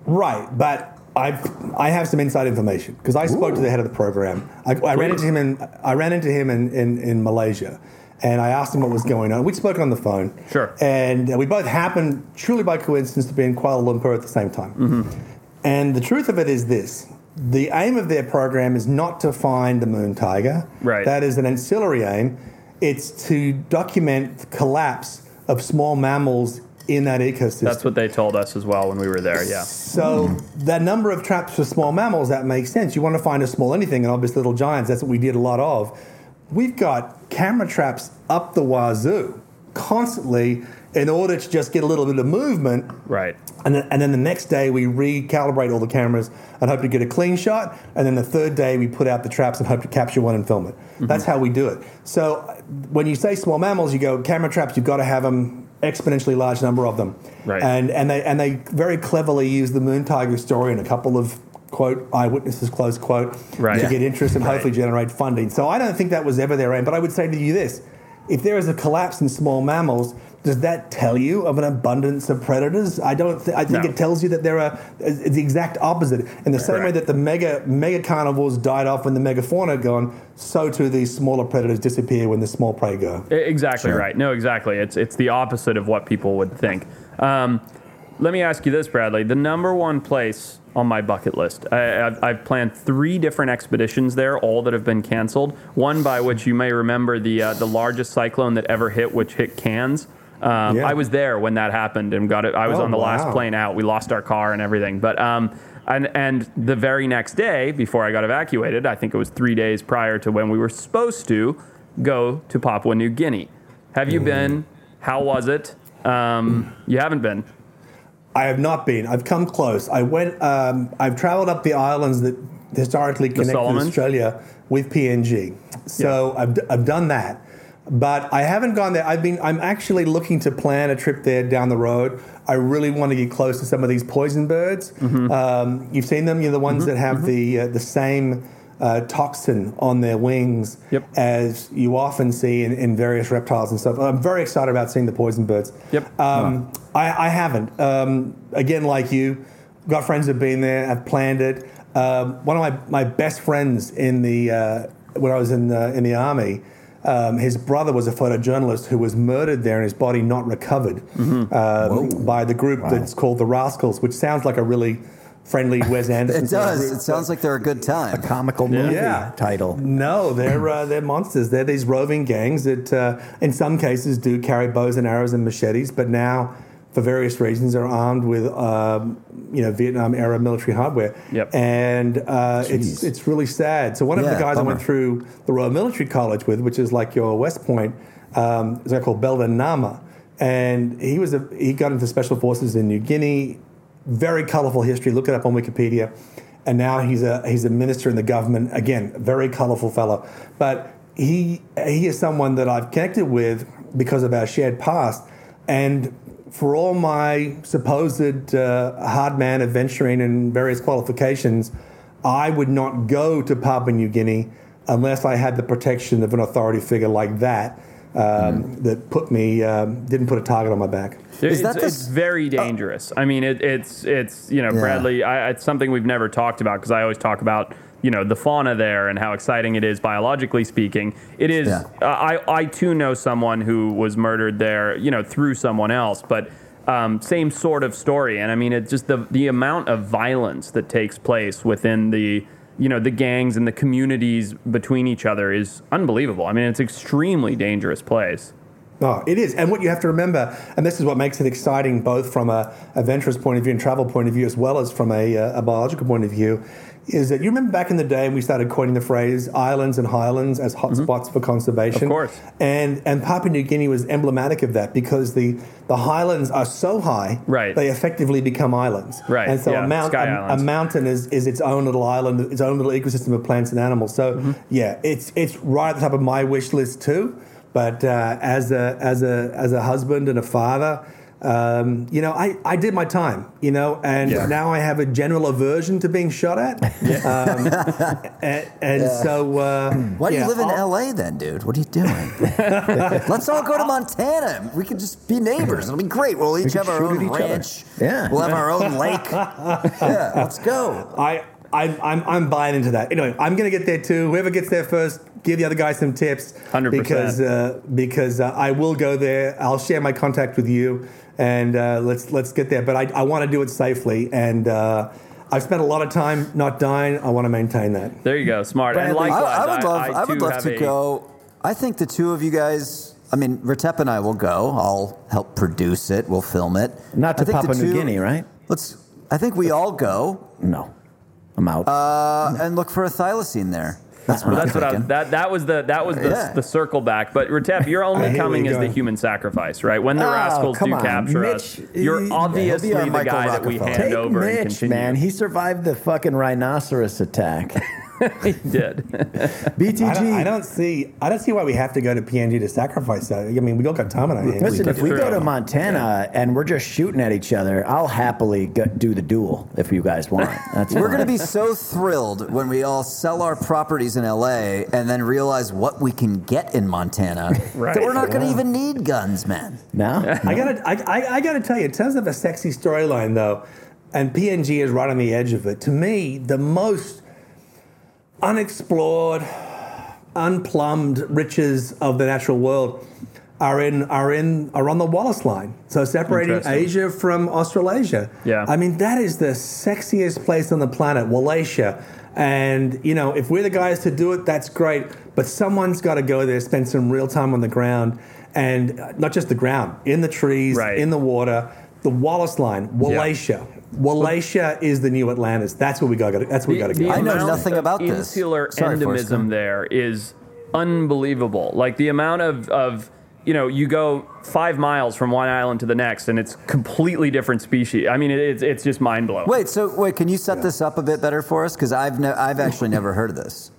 Right, but I've I have some inside information because I spoke to the head of the program. I, I ran into him in I ran into him in, in, in Malaysia, and I asked him what was going on. We spoke on the phone. Sure. And uh, we both happened, truly by coincidence, to be in Kuala Lumpur at the same time. Mm-hmm. And the truth of it is this: the aim of their program is not to find the moon tiger. Right. That is an ancillary aim. It's to document the collapse of small mammals in that ecosystem. That's what they told us as well when we were there. Yeah. So that number of traps for small mammals that makes sense. You want to find a small anything, and obviously little giants. That's what we did a lot of. We've got camera traps up the wazoo constantly in order to just get a little bit of movement. Right. And then, and then the next day we recalibrate all the cameras and hope to get a clean shot. And then the third day we put out the traps and hope to capture one and film it. Mm-hmm. That's how we do it. So when you say small mammals, you go camera traps. You've got to have them exponentially large number of them. Right. And and they and they very cleverly use the moon tiger story and a couple of quote eyewitnesses close quote Right. to Yeah. get interest and hopefully generate funding. So I don't think that was ever their aim. But I would say to you this: if there is a collapse in small mammals, does that tell you of an abundance of predators? I don't. Th- I think No. it tells you that there are it's the exact opposite. In the same way that the mega mega carnivores died off when the megafauna are gone, so too these smaller predators disappear when the small prey go. Exactly Sure. right. No, exactly. It's it's the opposite of what people would think. Um, let me ask you this, Bradley. The number one place on my bucket list. I, I've, I've planned three different expeditions there, all that have been canceled. One by which you may remember the uh, the largest cyclone that ever hit, which hit Cairns. Um, Yeah. I was there when that happened and got it. I was Oh, on the last plane out. We lost our car and everything. But um, and and the very next day, before I got evacuated, I think it was three days prior to when we were supposed to go to Papua New Guinea. Have you been? How was it? Um, you haven't been. I have not been. I've come close. I went. Um, I've travelled up the islands that historically connect Australia with PNG. So I've, d- I've done that, but I haven't gone there. I've been. I'm actually looking to plan a trip there down the road. I really want to get close to some of these poison birds. Mm-hmm. Um, you've seen them. You're the ones that have the uh, the same. Uh, toxin on their wings, Yep. as you often see in, in various reptiles and stuff. I'm very excited about seeing the poison birds. Yep. Um, I, I haven't. Um, again, like you, got friends who've been there, have planned it. Um, one of my, my best friends in the uh, when I was in the, in the army, um, his brother was a photojournalist who was murdered there and his body not recovered um, by the group that's called the Rascals, which sounds like a really friendly Wes Anderson. It does. group, It sounds like they're a good time. A comical movie Yeah. title. No, they're uh, they're monsters. They're these roving gangs that, uh, in some cases, do carry bows and arrows and machetes, but now, for various reasons, are armed with um, you know Vietnam era military hardware. Yep. And uh, it's it's really sad. So one of the Yeah, guys I went through the Royal Military College with, which is like your West Point, um, is a guy called Belden Namah, and he was a he got into special forces in New Guinea. Very colorful history. Look it up on Wikipedia. And now he's a he's a minister in the government. Again, very colorful fellow. But he he is someone that I've connected with because of our shared past. And for all my supposed uh, hard man adventuring and various qualifications, I would not go to Papua New Guinea unless I had the protection of an authority figure like that um, that put me um, didn't put a target on my back. Is it's, that the it's very dangerous. I mean, it, it's it's you know, Yeah. Bradley. I, it's something we've never talked about because I always talk about you know the fauna there and how exciting it is biologically speaking. It is. Yeah. uh, I I too know someone who was murdered there. You know, through someone else, but. Um, same sort of story, and I mean, it's just the the amount of violence that takes place within the you know the gangs and the communities between each other is unbelievable. I mean, it's an extremely dangerous place. Oh, it is. And what you have to remember, and this is what makes it exciting both from a adventurous point of view and travel point of view, as well as from a, uh, a biological point of view, is that you remember back in the day we started coining the phrase islands and highlands as hotspots for conservation. Mm-hmm. Of course. And and Papua New Guinea was emblematic of that because the, the highlands are so high, Right. they effectively become islands. Right, And so yeah, a, mount, a, a mountain is, is its own little island, its own little ecosystem of plants and animals. So Mm-hmm. yeah, it's it's right at the top of my wish list too. But uh, as a as a as a husband and a father, um, you know, I, I did my time, you know, and Yeah. now I have a general aversion to being shot at. Um, and and so uh, Why do yeah, you live in I'll- LA then, dude? What are you doing? Let's all go to Montana. We can just be neighbors. It'll be great. We'll each can have our own each other. ranch. Yeah. We'll have our own lake. Yeah, let's go. I, I'm, I'm, I'm buying into that. Anyway, I'm going to get there too. Whoever gets there first, give the other guy some tips. 100%. Because, uh, because uh, I will go there. I'll share my contact with you, and uh, let's let's get there. But I, I want to do it safely, and uh, I've spent a lot of time not dying. I want to maintain that. There you go, smart. and Bradley, I, I would love. I, too would love to a- go. I think the two of you guys. I mean, Retep and I will go. I'll help produce it. We'll film it. Not to I think the Papua New two- Guinea, right? Let's. I think we all go No, I'm out. uh, and look for a thylacine there. That's what Well, that's what I, thinking. that that was the that was the, Yeah. the circle back. But Retep, you're only coming you're as the human sacrifice, right? When the Oh, rascals do on. capture Mitch, us, you're obviously he'll be our the Michael guy that we hand Take over and Mitch, continue. man. He survived the fucking rhinoceros attack. he did. BTG. I don't, I don't see. I don't see why we have to go to PNG to sacrifice that. I mean, we go got time on our hands. Listen, if we go to Montana and we're just shooting at each other, I'll happily go, do the duel if you guys want. That's We're going to be so thrilled when we all sell our properties in LA and then realize what we can get in Montana. Right. That we're not going to even need guns, man. now. I gotta, I, I, I gotta tell you, in terms of a sexy storyline though, and PNG is right on the edge of it. To me, the most unexplored, unplumbed riches of the natural world are in are in are on the Wallace line. So separating Asia from Australasia. Yeah. I mean that is the sexiest place on the planet, Wallacea. And you know, if we're the guys to do it, that's great. But someone's got to go there, spend some real time on the ground, and uh, not just the ground, in the trees, Right. in the water. The Wallace line, Wallacea. Wallacea is the new Atlantis. That's where we got. That's where we got to The- go. I know nothing of about this. Insular Sorry, Forrest endemism Gump. there is unbelievable. Like the amount of, of you know, you go five miles from one island to the next, and it's completely different species. I mean, it, it's it's just mind blowing. Wait, so wait, can you set this up a bit better for us? Because I've ne- I've actually never heard of this.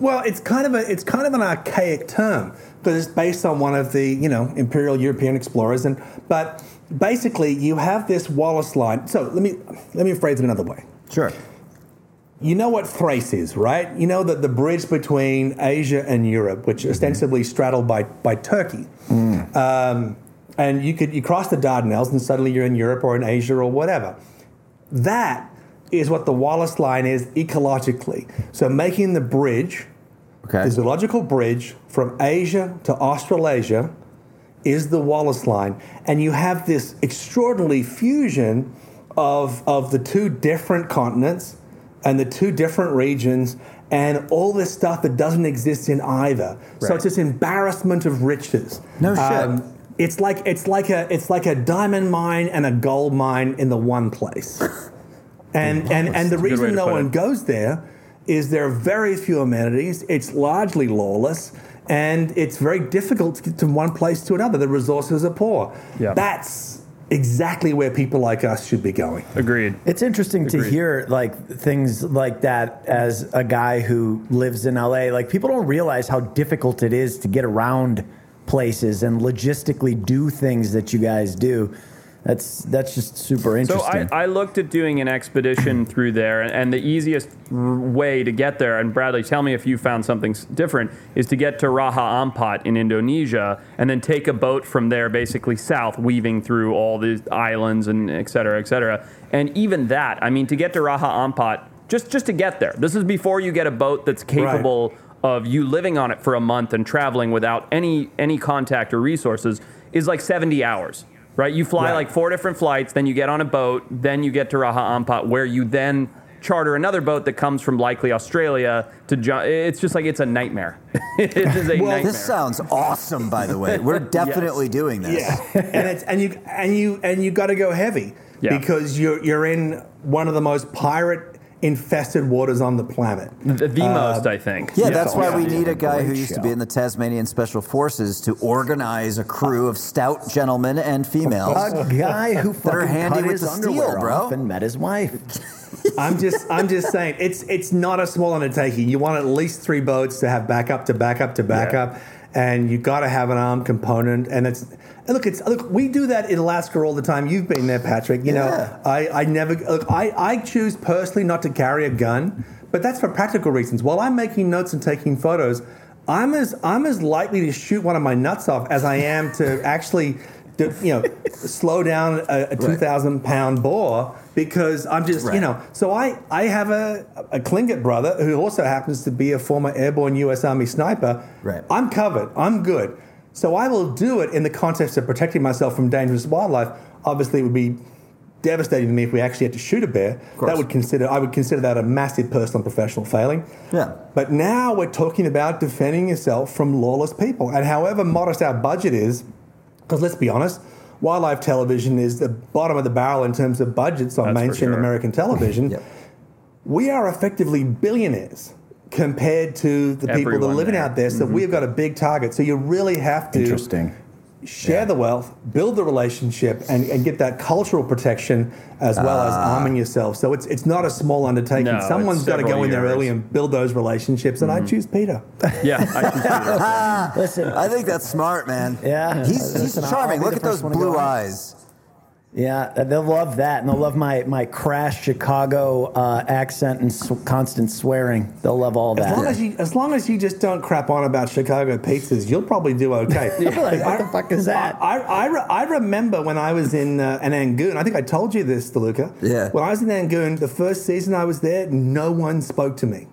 Well, it's kind of a it's kind of an archaic term because it's based on one of the you know imperial European explorers, and but basically you have this Wallace line. So let me let me phrase it another way. Sure. You know what Thrace is, right? You know that the bridge between Asia and Europe, which ostensibly straddled by by Turkey, um, and you could you cross the Dardanelles and suddenly you're in Europe or in Asia or whatever. That is what the Wallace line is ecologically. So making the bridge Okay. the zoological bridge from Asia to Australasia is the Wallace line. And you have this extraordinary fusion of, of the two different continents and the two different regions and all this stuff that doesn't exist in either. So it's this embarrassment of riches. No shit. Um, it's like it's like a it's like a diamond mine and a gold mine in the one place. And and and the reason no one it. goes there is there are very few amenities. It's largely lawless, and it's very difficult to get from one place to another. The resources are poor. Yeah. That's exactly where people like us should be going. Agreed. It's interesting to hear like things like that as a guy who lives in LA. Like people don't realize how difficult it is to get around places and logistically do things that you guys do. That's that's just super So interesting. I, I looked at doing an expedition through there, and, and the easiest r- way to get there, and Bradley, tell me if you found something s- different, is to get to Raja Ampat in Indonesia, and then take a boat from there, basically south, weaving through all the islands and et cetera, et cetera. And even that, I mean, to get to Raja Ampat, just just to get there. This is before you get a boat that's capable of you living on it for a month and traveling without any any contact or resources. Is like 70 hours. Right, you fly Right. like four different flights, then you get on a boat, then you get to Raja Ampat, where you then charter another boat that comes from likely Australia to. Jo- it's just like it's a nightmare. it is a Well, nightmare. This sounds awesome, by the way. We're definitely doing this. Yeah, and it's and you and you and you got to go heavy Yeah. because you're you're in one of the most pirate infested waters on the planet. the, the uh, most, I think. Yeah, that's why we need a guy who Great used to be in the Tasmanian Special Forces to organize a crew of stout gentlemen and females. A guy who are fucking handy cut with his the steel, underwear bro. off and met his wife. I'm just I'm just saying it's it's not a small undertaking. You want at least three boats to have backup to backup to backup, and you got to have an arm component. And it's and look, it's look we do that in Alaska all the time. You've been there, Patrick. You Yeah. know, I I never look. I I choose personally not to carry a gun, but that's for practical reasons. While I'm making notes and taking photos. I'm as I'm as likely to shoot one of my nuts off as I am to actually, to, you know, slow down a, a two thousand pound boar because I'm just you know. So I I have a a Tlingit brother who also happens to be a former airborne U.S. Army sniper. Right. I'm covered. I'm good. So I will do it in the context of protecting myself from dangerous wildlife. Obviously, it would be devastating to me if we actually had to shoot a bear. That would consider I would consider that a massive personal and professional failing. Yeah. But now we're talking about defending yourself from lawless people. And however modest our budget is, because let's be honest, wildlife television is the bottom of the barrel in terms of budgets on That's mainstream sure. American television. Yep. We are effectively billionaires compared to the people that are living there. out there. So we've got a big target. So you really have to Interesting. Share the wealth, build the relationship, and, and get that cultural protection as well as ah. arming yourself. So it's it's not a small undertaking. No, Someone's it's got to go several in there early and build those relationships, and I mm-hmm. choose Peter. Yeah, I should see. Listen, I think that's smart, man. Yeah. He's, he's Listen, charming. Look at those one to go blue eyes. Yeah, they'll love that, and they'll love my my crash Chicago uh, accent and sw- constant swearing. They'll love all As that. long as you, as long as you just don't crap on about Chicago pizzas, you'll probably do okay. Like, what the fuck is that? I, I, re- I remember when I was in uh, in Angoon. I think I told you this, DeLuca. Yeah. When I was in Angoon, the first season I was there, no one spoke to me.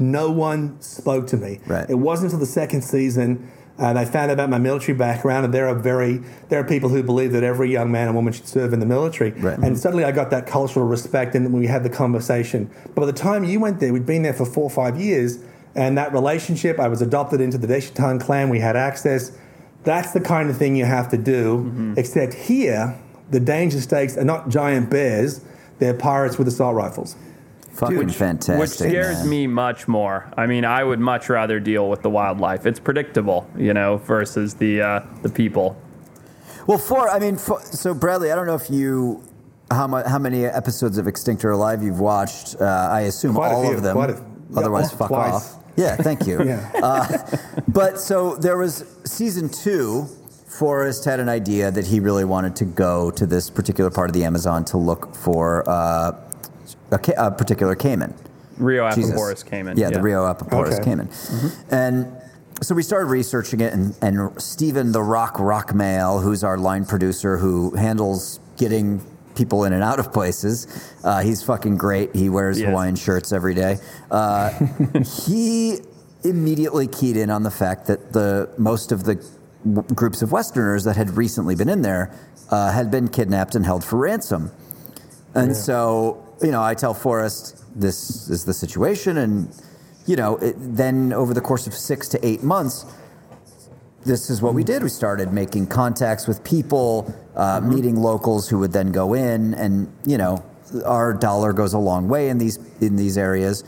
No one spoke to me. Right. It wasn't until the second season. Uh, they found out about my military background, and there are very there are people who believe that every young man and woman should serve in the military. Right. And suddenly I got that cultural respect, and we had the conversation. But by the time you went there, we'd been there for four or five years, and that relationship, I was adopted into the Deisheetaan clan. We had access. That's the kind of thing you have to do. Mm-hmm. Except here, the danger stakes are not giant bears; they're pirates with assault rifles. Fucking fantastic. Which scares man. me much more. I mean, I would much rather deal with the wildlife. It's predictable, you know, versus the uh, the people. Well, for I mean, for, so Bradley, I don't know if you how much how many episodes of Extinct or Alive you've watched. Uh, I assume Quite a all few, of them. quite a- Otherwise, yeah, fuck twice. off. Yeah, thank you. Yeah. uh, but so there was season two. Forrest had an idea that he really wanted to go to this particular part of the Amazon to look for uh, a, ca- a particular caiman. Rio Jesus. Apaporis caiman. Yeah, the Rio Apaporis Okay. caiman. And so we started researching it, and, and Steven the Rock Rockmail, who's our line producer who handles getting people in and out of places, uh, he's fucking great. He wears He is. Hawaiian shirts every day. Uh, he immediately keyed in on the fact that the most of the w- groups of Westerners that had recently been in there uh, had been kidnapped and held for ransom. And so, you know, I tell Forrest this is the situation, and you know, it, then over the course of six to eight months, this is what we did. We started making contacts with people, uh, meeting locals who would then go in, and you know, our dollar goes a long way in these in these areas.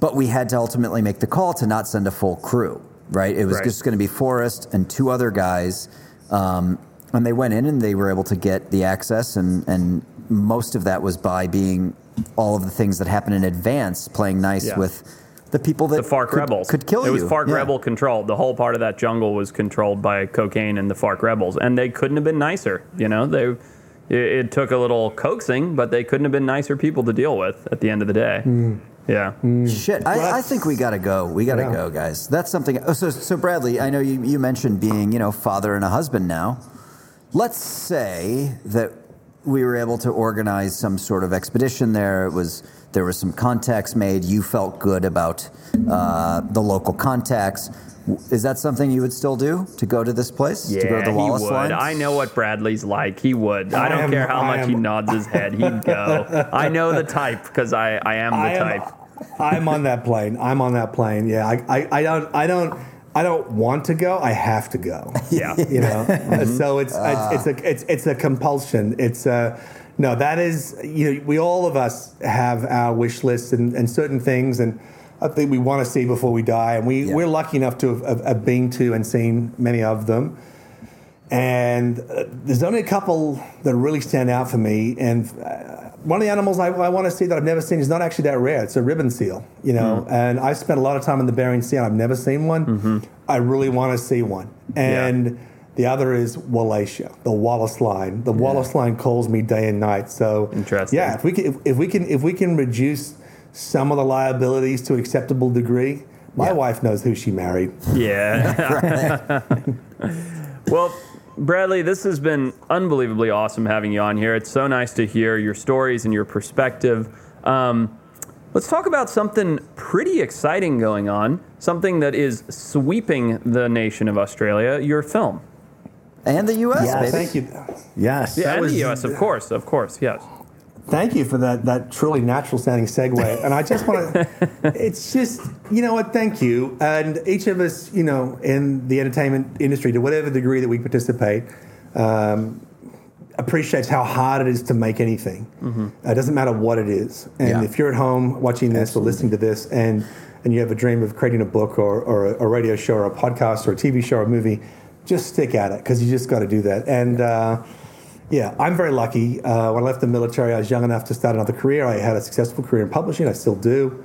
But we had to ultimately make the call to not send a full crew. Right? It was Right. just going to be Forrest and two other guys. Um, and they went in and they were able to get the access, and, and most of that was by being all of the things that happen in advance, playing nice Yeah. with the people that The FARC could, rebels could kill it you. was FARC Yeah. rebel controlled. The whole part of that jungle was controlled by cocaine and the FARC rebels, and they couldn't have been nicer. You know, they it, it took a little coaxing, but they couldn't have been nicer people to deal with at the end of the day. Hmm. Yeah. Shit, I, I think we gotta go. We gotta Yeah. go, guys. That's something. Oh, so, so Bradley, I know you, you mentioned being, you know, father and a husband now. Let's say that we were able to organize some sort of expedition there. It was there was some contacts made. You felt good about uh, the local contacts. Is that something you would still do to go to this place? Yeah, to go to the Wallace he would. Lines? I know what Bradley's like. He would. I I don't am- care how I much he nods his head. He'd go. I know the type because I, I am the I am, type. I'm on that plane. I'm on that plane. Yeah, I, I, I don't, I don't, I don't want to go. I have to go. Yeah. you know. so it's, it's it's a it's it's a compulsion. It's a no. That is you know we all of us have our wish lists and, and certain things and. I think we want to see before we die, and we, Yeah. we're lucky enough to have, have, have been to and seen many of them. And uh, there's only a couple that really stand out for me. And uh, one of the animals I, I want to see that I've never seen is not actually that rare. It's a ribbon seal, you know. Mm. And I've spent a lot of time in the Bering Sea and I've never seen one. Mm-hmm. I really want to see one. And the other is Wallacea, the Wallace line. The Wallace line calls me day and night. So Interesting. Yeah, if we can, if, if we can, if we can reduce some of the liabilities to acceptable degree. My wife knows who she married. Yeah. well, Bradley, this has been unbelievably awesome having you on here. It's so nice to hear your stories and your perspective. Um, let's talk about something pretty exciting going on, something that is sweeping the nation of Australia your film. and the U.S. Yes. baby. Thank you. Yes. Yeah, and was- the U.S., of course, of course, yes. Thank you for that, that truly natural sounding segue. And I just want to, it's just, you know what, thank you. And each of us, you know, in the entertainment industry, to whatever degree that we participate, um, appreciates how hard it is to make anything. Uh, it doesn't matter what it is. And Yeah. if you're at home watching this or listening to this and, and you have a dream of creating a book or, or a, a radio show or a podcast or a TV show or a movie, just stick at it because you just got to do that. And, uh, yeah, I'm very lucky. Uh, when I left the military, I was young enough to start another career. I had a successful career in publishing. I still do.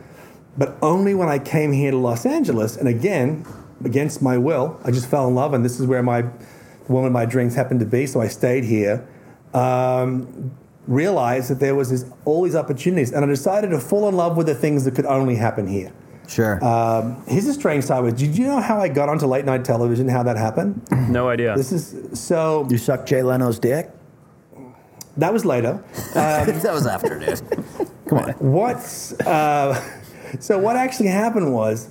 But only when I came here to Los Angeles, and again, against my will, I just fell in love, and this is where my the woman of my dreams happened to be. So I stayed here. Um, realized that there was this, all these opportunities, and I decided to fall in love with the things that could only happen here. Sure. Um, here's a strange side. Was did you know how I got onto late night television? How that happened? No idea. This is so. You suck Jay Leno's dick? That was later. that was after, dude. Come on. What's uh, so? What actually happened was,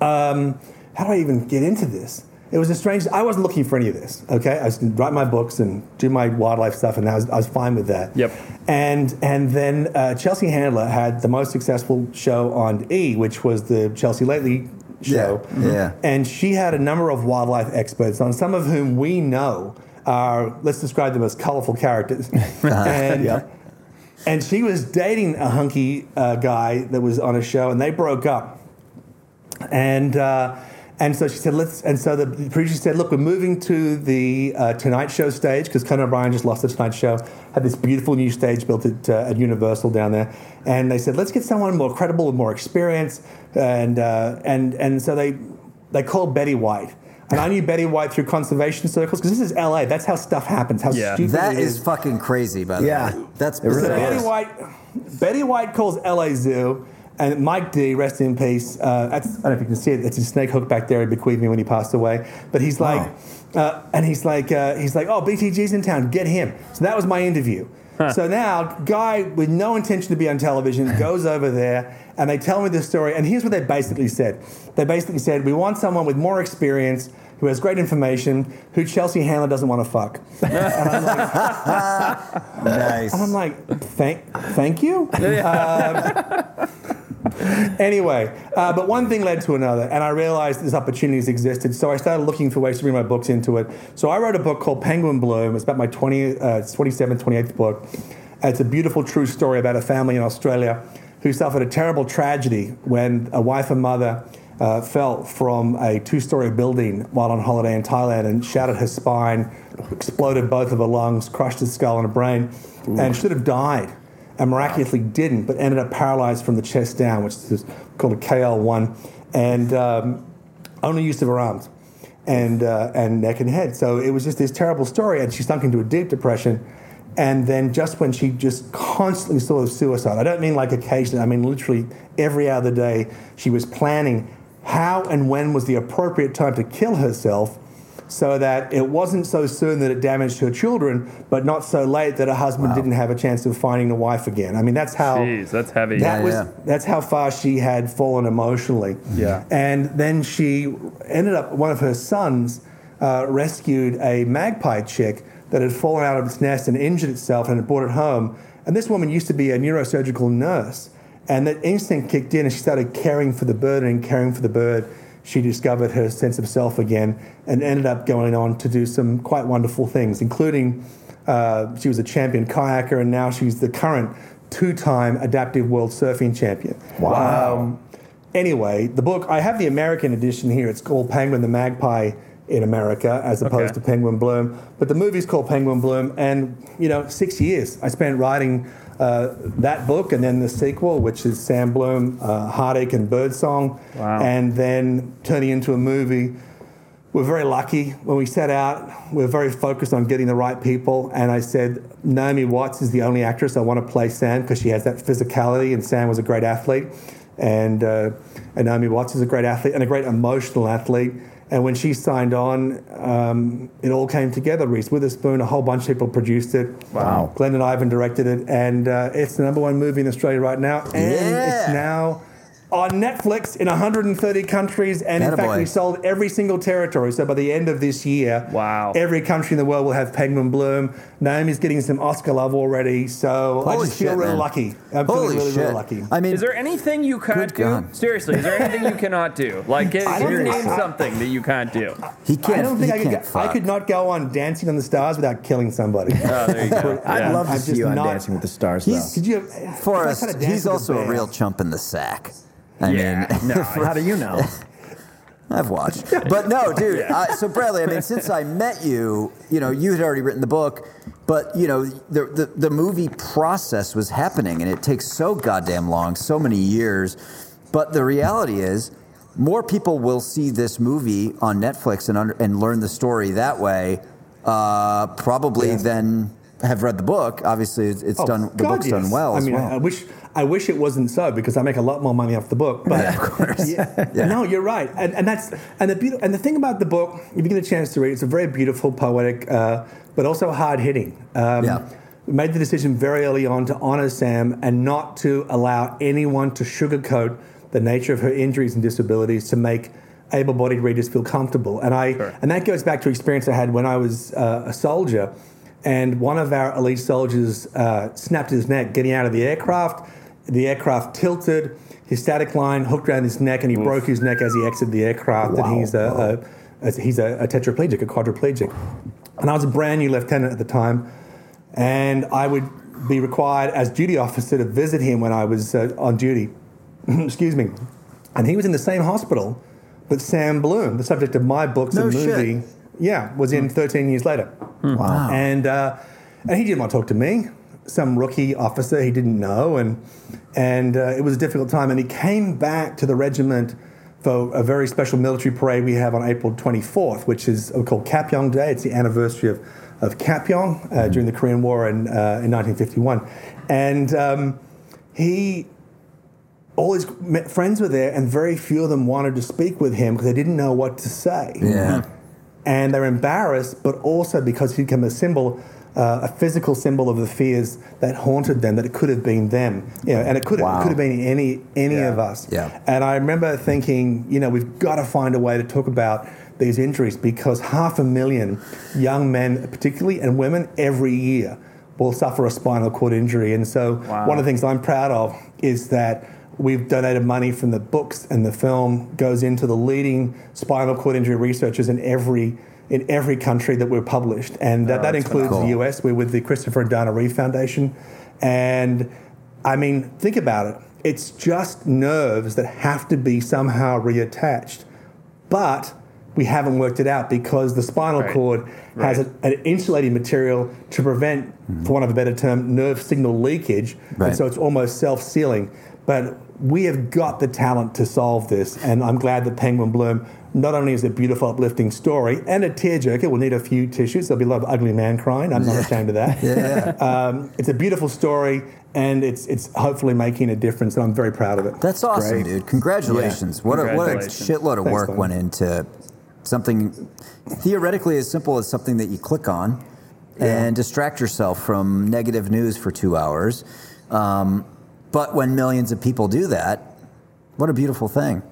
um, how do I even get into this? It was a strange. I wasn't looking for any of this. Okay, I was going to write my books and do my wildlife stuff, and I was, I was fine with that. Yep. And and then uh, Chelsea Handler had the most successful show on E, which was the Chelsea Lately show. Yeah, yeah. And she had a number of wildlife experts on, some of whom we know are let's describe them as colorful characters. and Yep. and she was dating a hunky uh, guy that was on a show, and they broke up. And uh, and so she said, "Let's." And so the producer said, "Look, we're moving to the uh, Tonight Show stage because Conan O'Brien just lost the Tonight Show. Had this beautiful new stage built at, uh, at Universal down there, and they said, let's get someone more credible with more experience." And uh, and and so they they called Betty White. And I knew Betty White through conservation circles because this is LA. That's how stuff happens. How Yeah. stupid That it is fucking crazy, by the Yeah. way. That's It really so. Betty is. White, Betty White calls LA Zoo, and Mike D, rest in peace. Uh, that's, I don't know if you can see it. It's a snake hook back there. He bequeathed me when he passed away. But he's like, uh, and he's like, uh, he's like, oh, BTG's in town. Get him. So that was my interview. So now, guy with no intention to be on television goes over there, and they tell me this story. And here's what they basically said. They basically said, we want someone with more experience. Who has great information? Who Chelsea Handler doesn't want to fuck? And I'm like, Nice. and I'm like, thank, thank you. Um, anyway, uh, but one thing led to another, and I realized these opportunities existed. So I started looking for ways to bring my books into it. So I wrote a book called Penguin Bloom. It's about my 20, uh, 27th, 28th book. It's a beautiful, true story about a family in Australia who suffered a terrible tragedy when a wife and mother uh, fell from a two-story building while on holiday in Thailand and shattered her spine, exploded both of her lungs, crushed her skull and her brain, and should have died, and miraculously didn't, but ended up paralyzed from the chest down, which is called a KL1, and um, only use of her arms and uh, and neck and head. So it was just this terrible story, and she sunk into a deep depression. And then just when she just constantly saw suicide, I don't mean like occasionally, I mean literally every other day, she was planning how and when was the appropriate time to kill herself so that it wasn't so soon that it damaged her children, but not so late that her husband didn't have a chance of finding a wife again. I mean, that's how. Jeez, that's heavy. That Yeah, was yeah. that's how far she had fallen emotionally. Yeah. And then she ended up one of her sons uh, rescued a magpie chick that had fallen out of its nest and injured itself and had brought it home. And this woman used to be a neurosurgical nurse. And that instinct kicked in and she started caring for the bird and caring for the bird she discovered her sense of self again and ended up going on to do some quite wonderful things, including uh, she was a champion kayaker and now she's the current two-time adaptive world surfing champion. Wow. Um, anyway, the book I have the American edition here. It's called Penguin the Magpie in America, as opposed Okay. to Penguin Bloom. But the movie's called Penguin Bloom, and you know, six years I spent writing uh, that book, and then the sequel, which is Sam Bloom, uh, Heartache and Birdsong, Wow. and then turning into a movie. We're very lucky when we set out. We're very focused on getting the right people. And I said, Naomi Watts is the only actress I want to play Sam because she has that physicality, and Sam was a great athlete. And, uh, and Naomi Watts is a great athlete and a great emotional athlete. And when she signed on, um, it all came together. Reese Witherspoon, a whole bunch of people produced it. Wow. Glendyn Ivin directed it, and uh, it's the number one movie in Australia right now. And it's now on Netflix in 130 countries, and in fact, Attaboy. we sold every single territory. So by the end of this year, Wow. every country in the world will have Penguin Bloom. Naomi's getting some Oscar love already, so I Holy just feel shit, really man. lucky. I'm Holy feeling really, shit. really lucky. I mean, Is there anything you can't do? God. Seriously, is there anything you cannot do? Like, can, I can don't you name I- something that you can't do? he can't. I don't think I could. can't Go, I could not go on Dancing on the Stars without killing somebody. Oh, there you go. I'd Yeah. love to I'm see you on not- Dancing with the Stars, He's- though. Could you? Forrest, if I tried to dance he's also a bear- real chump in the sack. I Yeah. mean, No, How do you know? I've watched. But no, dude. I, so Bradley, I mean, since I met you, you know, you had already written the book, but you know, the, the the movie process was happening, and it takes so goddamn long, so many years. But the reality is, more people will see this movie on Netflix and under, and learn the story that way, uh, probably Yeah. than have read the book. Obviously, it's, it's Oh, done. The God, book's done well I as mean, well. I wish I wish it wasn't so because I make a lot more money off the book. But Yeah, of course. Yeah. Yeah. No, you're right, and, and that's and the beauty, and the thing about the book, if you get a chance to read, it, it's a very beautiful, poetic, uh, but also hard hitting. Um, Yeah. We made the decision very early on to honor Sam and not to allow anyone to sugarcoat the nature of her injuries and disabilities to make able-bodied readers feel comfortable. And I Sure. and that goes back to experience I had when I was uh, a soldier, and one of our elite soldiers uh, snapped his neck getting out of the aircraft. The aircraft tilted. His static line hooked around his neck, and he broke his neck as he exited the aircraft. And he's a, a, a he's a, a tetraplegic, a quadriplegic. And I was a brand new lieutenant at the time, and I would be required as duty officer to visit him when I was uh, on duty. Excuse me. And he was in the same hospital that Sam Bloom, the subject of my books No and shit. movie, yeah, was in 13 years later. Wow. And uh, and he didn't want to talk to me, some rookie officer he didn't know, and and uh, it was a difficult time. And he came back to the regiment for a very special military parade we have on April 24th, which is called Kapyong Day. It's the anniversary of of Kapyong uh, during the Korean War in uh, in 1951, and um, he all his friends were there, and very few of them wanted to speak with him because they didn't know what to say yeah. and they're embarrassed, but also because he became a symbol, uh, a physical symbol of the fears that haunted them. That it could have been them, you know, and it could have, Wow. it could have been any any Yeah. of us. Yeah. And I remember thinking, you know, we've got to find a way to talk about these injuries because half a million young men, particularly, and women every year will suffer a spinal cord injury. And so, Wow. one of the things I'm proud of is that we've donated money from the books and the film goes into the leading spinal cord injury researchers in every in every country that we're published, and that, oh, that that's includes the. US. We're with the Christopher and Dana Reeve Foundation, and I mean, think about it. It's just nerves that have to be somehow reattached, but we haven't worked it out because the spinal Right. cord has Right. a, an insulating material to prevent, mm-hmm. for want of a better term, nerve signal leakage, Right. and so it's almost self-sealing. But we have got the talent to solve this, and I'm glad that Penguin Bloom not only is it a beautiful, uplifting story and a tearjerker. We'll need a few tissues. There'll be a lot of ugly man crying. I'm not ashamed of that. Yeah. Um, it's a beautiful story, and it's it's hopefully making a difference, and I'm very proud of it. That's awesome, great. dude. Congratulations. What a what a shitload of Thanks, work Glenn. went into something theoretically as simple as something that you click on and distract yourself from negative news for two hours. Um, but when millions of people do that, what a beautiful thing.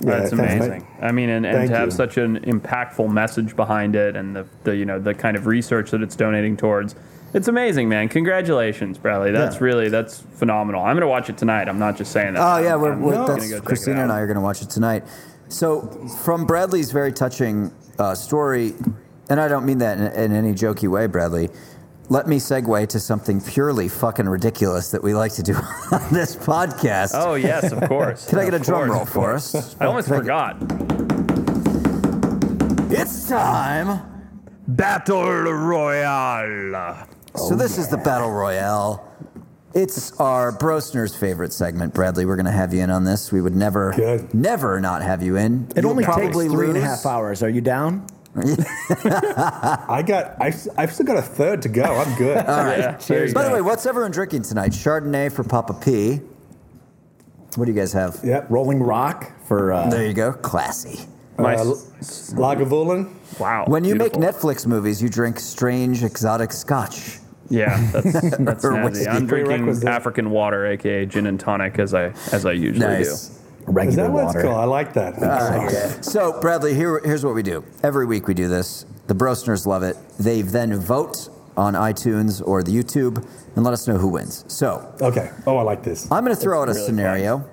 Yeah, That's thanks, amazing. mate. I mean, and, and to have you. such an impactful message behind it, and the, the you know the kind of research that it's donating towards, it's amazing, man. Congratulations, Bradley. That's Yeah. really that's phenomenal. I'm gonna watch it tonight. I'm not just saying that. Oh yeah, I'm- we're, we're, gonna that's, go Christina and. I are going to watch it tonight. So from Bradley's very touching uh, story, and I don't mean that in, in any jokey way, Bradley. Let me segue to something purely fucking ridiculous that we like to do on this podcast. Oh yes, of course. Can I get a Of drum roll for us? I almost Can I forgot. get- It's time. Battle Royale. So this is the battle royale. It's our Brosner's favorite segment, Bradley. We're going to have you in on this. We would never, Good. never not have you in. It You'll only takes probably three and a half hours. Are you down? I got. I've, I've still got a third to go. I'm good. All right. Yeah, there you By the way, what's everyone drinking tonight? Chardonnay for Papa P. What do you guys have? Yep. Rolling Rock for. Uh, There you go. Classy. My Uh, s- Lagavulin. wow. When you beautiful. make Netflix movies, you drink strange exotic scotch. Yeah, that's that's Or snazzy. whiskey. I'm drinking African water, aka gin and tonic, as I as I usually do. Nice. Regular Is that water. it's called? I like that. Sorry. So, Bradley, here, here's what we do. Every week we do this. The Brosners love it. They then vote on iTunes or the YouTube and let us know who wins. So, Okay. Oh, I like this. I'm going to throw out a really scenario.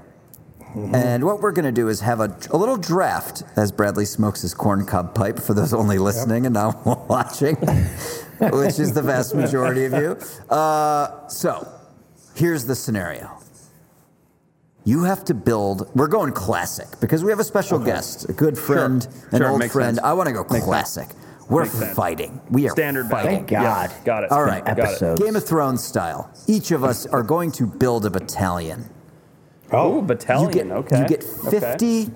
And what we're going to do is have a, a little draft as Bradley smokes his corncob pipe for those only listening and not watching, which is the vast majority of you. Uh, so, here's the scenario. You have to build, we're going classic because we have a special guest, a good friend, an Sure, old friend. sense. I want to go classic. We're Makes sense. fighting. We are Standard fighting. Thank God. Yeah, got it. All right. got. Episode. Game of Thrones style. Each of us are going to build a battalion. Oh. Ooh, Oh, battalion. You get, okay. you get Okay. 50,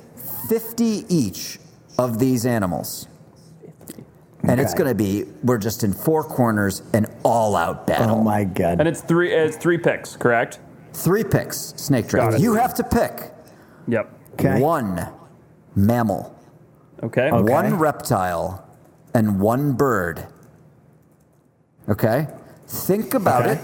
50 each of these animals. And it's going to be, we're just in four corners, an all out battle. Oh my God. And it's three. It's three picks, correct? Three picks, snake Got draft. You have to pick Yep. Okay. one mammal, Okay. Okay. one reptile, and one bird. Okay? Think about Okay. it.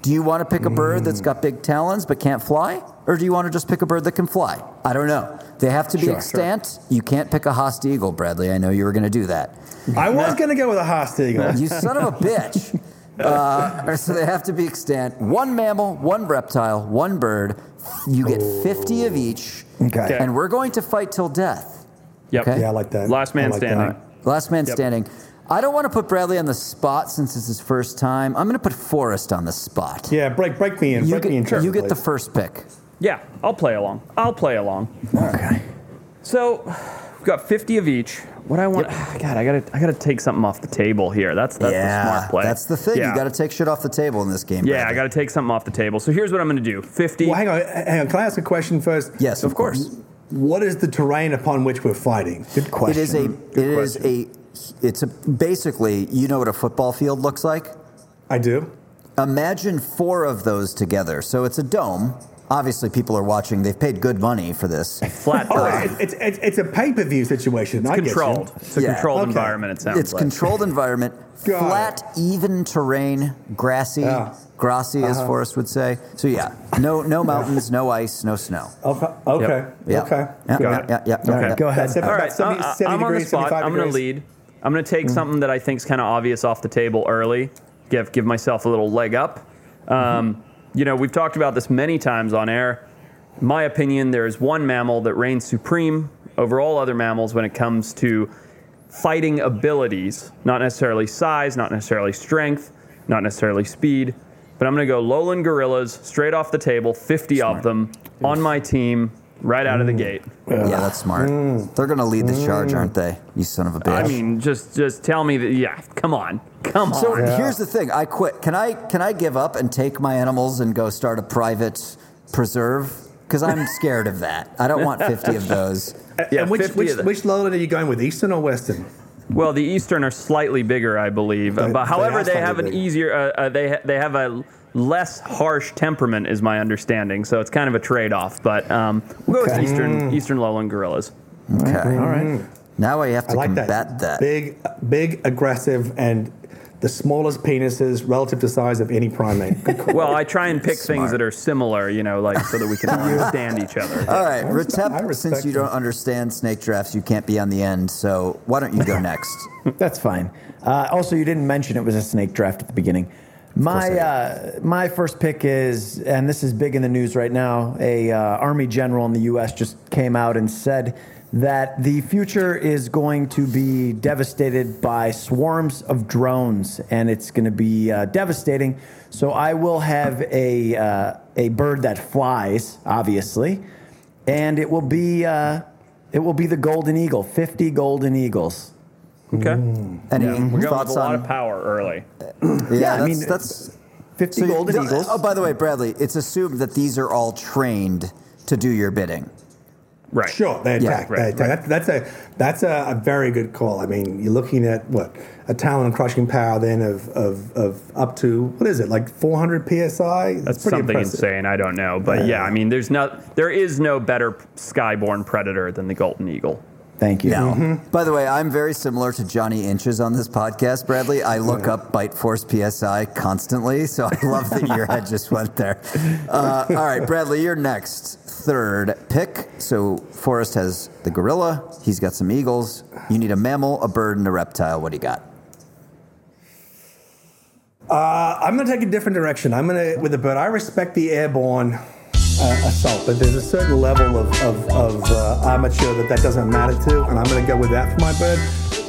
Do you want to pick a bird that's hmm. got big talons but can't fly? Or do you want to just pick a bird that can fly? I don't know. They have to be Sure, sure. extant. You can't pick a Haast eagle, Bradley. I know you were going to do that. I was going to go with a Haast Eagle. You son of a bitch. Uh, so they have to be extant. One mammal, one reptile, one bird. You get 50 of each. Okay. And we're going to fight till death. Yep. Okay. Yeah, I like that. Last man I like standing. that. Last man Yep. standing. I don't want to put Bradley on the spot since it's his first time. I'm going to put Forrest on the spot. Yeah, break break me in. You break me in. get, you get the first pick. Yeah. I'll play along. I'll play along. Okay. So we've got 50 of each. What I want, God, I gotta, I gotta take something off the table here. That's that's yeah, the smart play. that's the thing. Yeah. You got to take shit off the table in this game. Yeah, I got to take something off the table. So here's what I'm going to do 50. Well, hang on, hang on. Can I ask a question first? Yes, of course. What is the terrain upon which we're fighting? Good question. It is a. It is a. It's a basically. You know what a football field looks like. I do. Imagine four of those together. So it's a dome. Obviously, people are watching. They've paid good money for this. Flat Oh, dome. it's, it's, it's a pay per view situation. I controlled. It's a Yeah. controlled Okay. environment, it sounds It's like. controlled environment, flat, even terrain, grassy, Yeah. grassy, as Uh-huh. Forrest would say. So yeah, no, no mountains, no ice, no snow. Okay. Okay. Yeah. Okay. Yeah, Got yeah, it. yeah, yeah, yeah, Okay, go ahead. All right, 70 I- 70 I'm on the spot. I'm going to lead. I'm going to take something that I think is kind of obvious off the table early. Give give myself a little leg up. Um, you know, we've talked about this many times on air. In my opinion, there is one mammal that reigns supreme over all other mammals when it comes to fighting abilities, not necessarily size, not necessarily strength, not necessarily speed. But I'm going to go lowland gorillas straight off the table, 50 of them on my team right out of the gate. Yeah, that's smart. They're going to lead the charge, aren't they? You son of a bitch. I mean, just just tell me that. Yeah, come on, come on. So here's the thing. I quit. Can I can I give up and take my animals and go start a private preserve? Because I'm scared of that. I don't want 50 of those. Yeah, and which 50 which, of them. which lowland are you going with, Eastern or Western? well, the Eastern are slightly bigger, I believe. They- but they however, are they slightly have an bigger. easier. Uh, uh, they ha- they have a less harsh temperament, is my understanding. So it's kind of a trade-off. But um, we'll go Okay. with Eastern Eastern lowland gorillas. Okay. All right. Now I have I to like combat that. that. Big, big, aggressive, and the smallest penises relative to size of any primate. Well, I try and pick Smart. things that are similar, you know, like so that we can understand each other. All right, I Retep, since you you. don't understand snake drafts, you can't be on the end, so why don't you go next? That's fine. Uh, also, you didn't mention it was a snake draft at the beginning. My uh, my first pick is, and this is big in the news right now. A uh, army general in the U.S. just came out and said that the future is going to be devastated by swarms of drones, and it's going to be uh, devastating. So I will have a uh, a bird that flies, obviously, and it will be uh, it will be the golden eagle. Fifty golden eagles. Okay. Mm. Any We're going with thoughts a lot on? of power early. yeah, Yeah, I that's, mean, that's 50 so you- golden th- eagles. Oh, by the way, Bradley, it's assumed that these are all trained to do your bidding. Right. Sure, they Yeah, attack. right, they attack. That, that's a that's a, a very good call. I mean, you're looking at what a talent crushing power then of, of, of up to what is it like 400 psi? That's pretty something impressive. insane. I don't know, but yeah, I mean, there's not, there is no better skyborn predator than the golden eagle. Thank you. No. By the way, I'm very similar to Johnny Inches on this podcast, Bradley. I look up Bite Force PSI constantly, so I love that your head just went there. Uh, all right, Bradley, you're next. Third pick. So Forrest has the gorilla. He's got some eagles. You need a mammal, a bird, and a reptile. What do you got? Uh, I'm going to take a different direction. I'm going to with the bird. I respect the airborne uh, assault, but there's a certain level of, of, of uh, amateur that that doesn't matter to, and I'm going to go with that for my bird.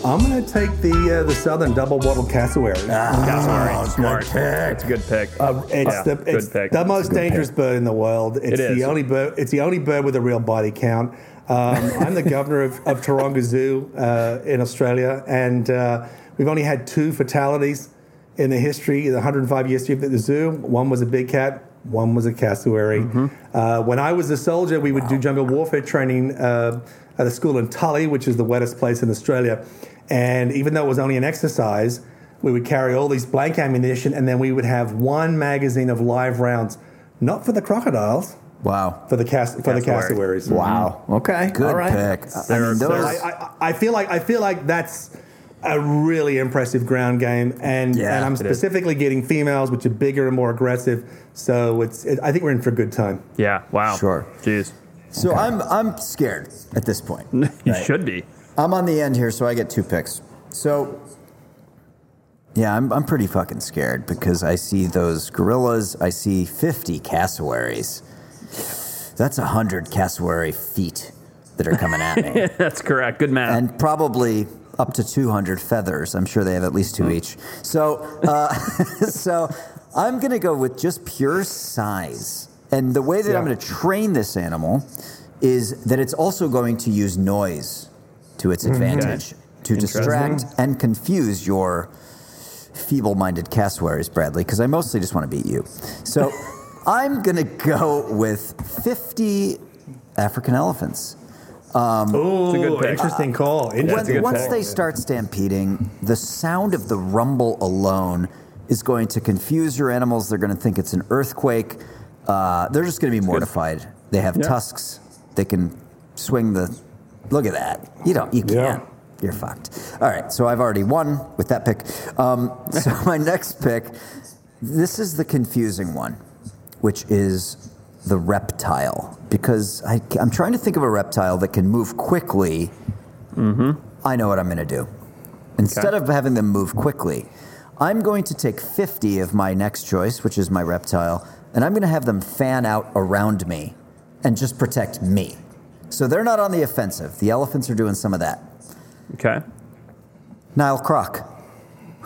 I'm going to take the uh, the southern double wattled cassowary. Cassowary, smart. It's a good pick. Uh, it's Yeah, the good it's pick. the most dangerous bird in the world. It's It is. the only bird. It's the only bird with a real body count. Um, I'm the governor of, of Taronga Zoo uh, in Australia, and uh, we've only had two fatalities in the history, the 105 year history of the zoo. One was a big cat. One was a cassowary. Mm-hmm. Uh, when I was a soldier, we would do jungle warfare training uh, at a school in Tully, which is the wettest place in Australia. And even though it was only an exercise, we would carry all these blank ammunition, and then we would have one magazine of live rounds, not for the crocodiles, Wow. for the cas- for the Cassowary. cassowaries. Wow. Okay. Good All right. pick. I There mean, are- those, I, I, I feel like I feel like that's a really impressive ground game, and Yeah, and I'm it is. specifically getting females, which are bigger and more aggressive. So it's it, I think we're in for a good time. yeah, wow. Sure. Jeez. so I'm I'm scared at this point. You should be. I'm on the end here, so I get two picks. So, yeah, I'm, I'm pretty fucking scared because I see those gorillas. I see 50 cassowaries. That's 100 cassowary feet that are coming at me. That's correct. Good math. and probably up to 200 feathers. I'm sure they have at least two each. So, uh, so I'm going to go with just pure size. And the way that I'm going to train this animal is that it's also going to use noise to its advantage to distract and confuse your feeble-minded cassowaries, Bradley, because I mostly just want to beat you. So I'm going to go with 50 African elephants. Ooh, good pick. interesting call. When- Interesting good once pick. they start stampeding, the sound of the rumble alone is going to confuse your animals. They're going to think it's an earthquake. Uh, they're just going to be mortified. They have Yeah. tusks. They can swing the. Look at that. You don't. You can't. You're fucked. All right. So I've already won with that pick. Um, so my next pick. This is the confusing one, which is the reptile, because I, I'm trying to think of a reptile that can move quickly mm-hmm. I know what I'm going to do. Instead of having them move quickly, I'm going to take 50 of my next choice, which is my reptile, and I'm going to have them fan out around me and just protect me. So they're not on the offensive. The elephants are doing some of that. okay. Nile croc.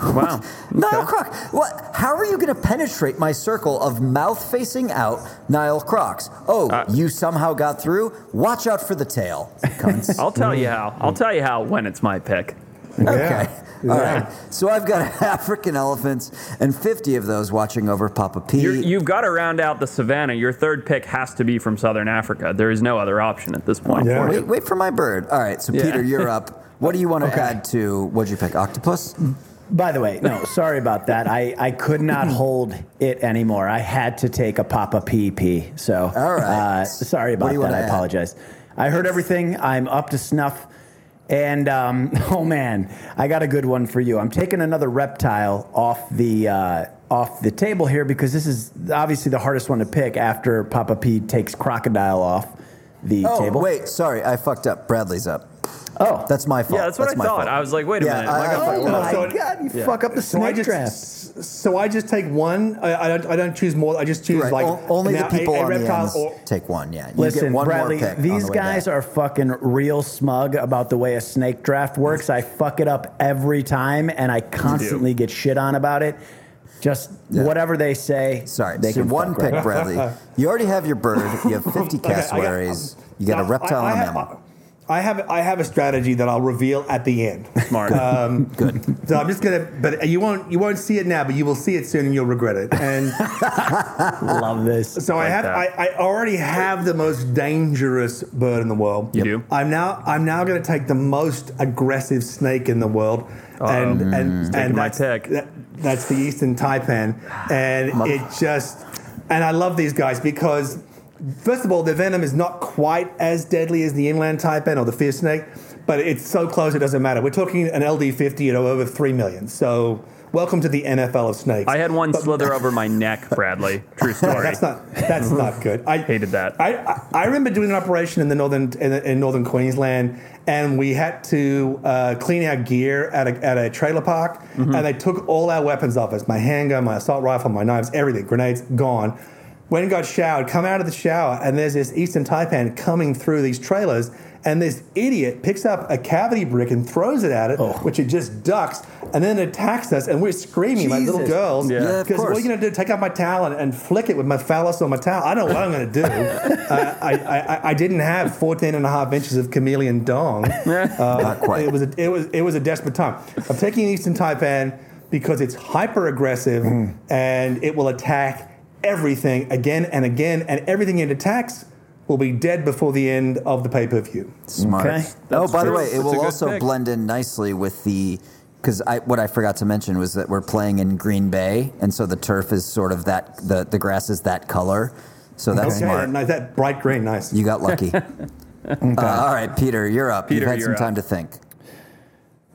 Wow. Nile Okay. croc. What? How are you going to penetrate my circle of mouth facing out Nile crocs? Oh, Uh, you somehow got through? Watch out for the tail. cunts. I'll tell you how. I'll tell you how when it's my pick. Okay. All Yeah. right. So I've got African elephants and 50 of those watching over Papa P. You're, you've got to round out the savannah. Your third pick has to be from southern Africa. There is no other option at this point. Yeah. wait, wait for my bird. All right. So Yeah. Peter, you're up. What do you want to add to what'd you pick? Octopus? By the way, no, sorry about that. I, I could not hold it anymore. I had to take a Papa PP. So, All right. uh, sorry about that. I add? apologize. I heard everything. I'm up to snuff. And um, oh man, I got a good one for you. I'm taking another reptile off the uh, off the table here because this is obviously the hardest one to pick after Papa P takes crocodile off the Oh, table. wait, sorry, I fucked up. Bradley's up. Oh, That's my fault. Yeah, that's what I thought. fault. I was like, wait a Yeah, minute. I- I I oh my So- god! You Yeah. fuck up the So snake just draft. so I just take one. I, I don't I don't choose more. I just choose Right, like o- only the people a, a on the reptile ends or take one. Yeah, you Listen, get one Bradley, more pick. on these the guys back. are fucking real smug about the way a snake draft works. I fuck it up every time, and I constantly get shit on about it. Just Yeah. whatever they say. Sorry, they so can one fuck pick, right. Bradley. You already have your bird. You have 50 Okay, I got- cassowaries. You got a reptile I, I and a have, mammal. I have I have a strategy that I'll reveal at the end. Smart. Um, Good. So I'm just gonna, but you won't you won't see it now, but you will see it soon, and you'll regret it. And Love this. so I have. I, I already have the most dangerous bird in the world. You do? I'm now I'm now going to take the most aggressive snake in the world, and and mm. and my that's pick. that- that's the eastern taipan, and it just and I love these guys because first of all, their venom is not quite as deadly as the inland taipan or the fierce snake, but it's so close it doesn't matter. We're talking an LD50 at over three million. So welcome to the NFL of snakes. I had one slither over my neck, Bradley. True story. That's not that's not good. I Hated that. I, I, I remember doing an operation in the northern in, in northern Queensland, and we had to uh, clean our gear at a, at a trailer park, Mm-hmm. and they took all our weapons off us: my handgun, my assault rifle, my knives, everything, grenades gone. When got showered, come out of the shower, and there's this eastern taipan coming through these trailers, and this idiot picks up a cavity brick and throws it at it, Oh. which it just ducks, and then attacks us, and we're screaming like little girls. Yeah. Yeah, Because what are you going to do? Take out my towel and, and flick it with my phallus on my towel? I don't know what I'm going to do. uh, I, I, I didn't have 14 and a half inches of chameleon dong. Uh, Not quite. It was, a, it, was, it was a desperate time. I'm taking Eastern Taipan because it's hyper aggressive Mm. and it will attack everything again and again, and everything it attacks will be dead before the end of the pay per view. Smart. Okay. Oh, That's by the way, it That's will also pick. blend in nicely with the because I what I forgot to mention was that we're playing in Green Bay, and so the turf is sort of that the the grass is that color. So that's Okay, smart. nice, that bright green, nice. You got lucky. Uh, all right, Peter, you're up. Peter, You've had you're some up. time to think.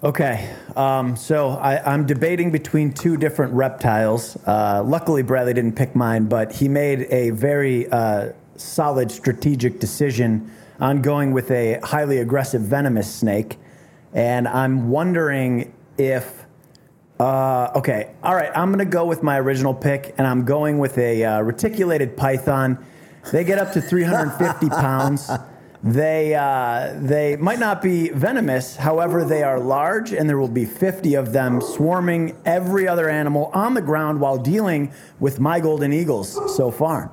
Okay, um, so I, I'm debating between two different reptiles. Uh, luckily, Bradley didn't pick mine, but he made a very uh, solid strategic decision on going with a highly aggressive venomous snake. And I'm wondering if. Uh, okay, all right, I'm going to go with my original pick, and I'm going with a uh, reticulated python. They get up to 350 pounds. They uh, they might not be venomous, however, they are large, and there will be 50 of them swarming every other animal on the ground while dealing with my golden eagles so far.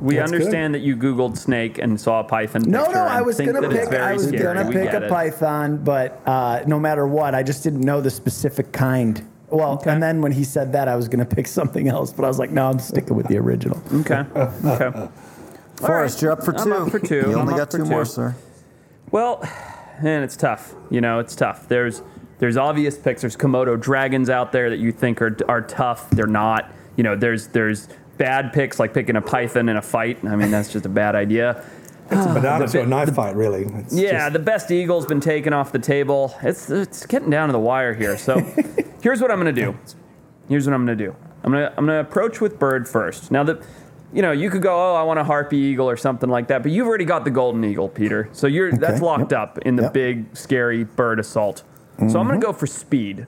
We That's good. understand that you Googled snake and saw a python No, no, I was think gonna that it's pick. I was scary. gonna We pick a it. python, but uh, no matter what, I just didn't know the specific kind. Well, and then when he said that, I was gonna pick something else, but I was like, no, I'm sticking with the original. Okay. Okay. Forrest, you're up for 2 I'm up for two. You I'm only got two two. more, sir. Well, man, it's tough. You know, it's tough. There's there's obvious picks. There's Komodo dragons out there that you think are are tough. They're not. You know, there's there's bad picks like picking a python in a fight. I mean, that's just a bad idea. It's a ah, banana the to a bit- knife fight, really. It's Yeah, just- the best eagle's been taken off the table. It's it's getting down to the wire here. So here's what I'm gonna do. Here's what I'm gonna do. I'm gonna I'm gonna approach with bird first. Now the you know, you could go, oh, I want a harpy eagle or something like that, but you've already got the golden eagle, Peter. So you're that's locked yep. up in the Yep. big, scary bird assault. So I'm gonna mm-hmm. go for speed.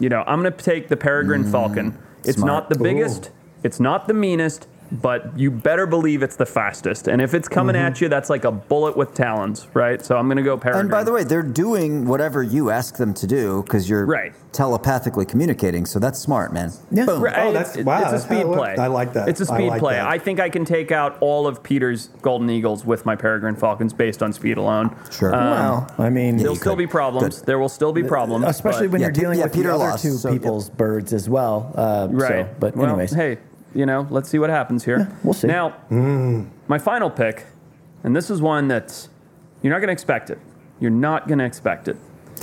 You know, I'm gonna take the peregrine mm, falcon. It's smart. not the biggest, it's not the meanest, but you better believe it's the fastest. And if it's coming at you, that's like a bullet with talons, right? So I'm gonna go peregrine. And by the way, they're doing whatever you ask them to do because you're Right. telepathically communicating. So that's smart, man. Yeah. Boom. Right, Oh, that's- wow, It's a speed play. I like that. It's a speed like play. that. I think I can take out all of Peter's Golden Eagles with my Peregrine Falcons based on speed alone. Sure. well, I mean, There'll still could. be problems. Good. There will still be problems. especially when Yeah, you're dealing yeah, with Peter the other lost, two so, yep. people's birds as well. Uh, Right. So, but Well, anyways, hey, you know, let's see what happens here. we'll see. Now, my final pick, and this is one that you're not going to expect it. You're not going to expect it.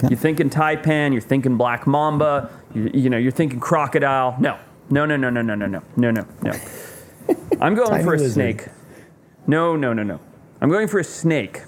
You're thinking taipan. You're thinking black mamba. You, you know, you're thinking crocodile. No, no, no, no, no, no, no, no, no, no, no. I'm going for a lizard. snake. No, no, no, no. I'm going for a snake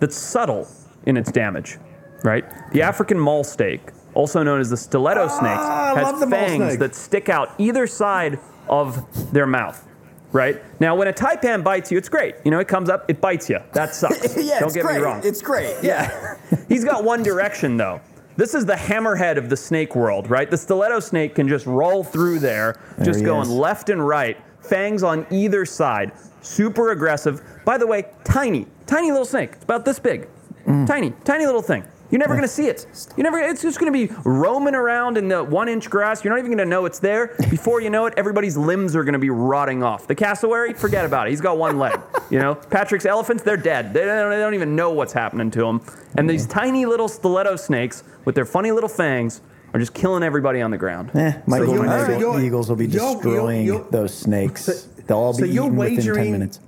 that's subtle in its damage. right? The African mole snake, also known as the stiletto snakes, Ah, I has love the mole fangs snake. that stick out either side of their mouth. Right now, when a taipan bites you, it's great. You know, it comes up, it bites you. That sucks. yeah, Don't get great. me wrong. It's great. Yeah. He's got one direction though. This is the hammerhead of the snake world, right? The stiletto snake can just roll through there, just going is. left and right, fangs on either side, super aggressive. By the way, tiny, tiny little snake, It's about this big, Mm. tiny, tiny little thing. You're never gonna see it. You never. It's just gonna be roaming around in the one-inch grass. You're not even gonna know it's there. Before you know it, everybody's limbs are gonna be rotting off. The cassowary, forget about it. He's got one leg. You know, Patrick's elephants, they're dead. They don't, they don't even know what's happening to them. And these tiny little stiletto snakes with their funny little fangs are just killing everybody on the ground. Eh, my So golden you're- eagle- you're- eagles will be you're- you're- destroying you're- those snakes. They'll all be so you're eaten within ten minutes.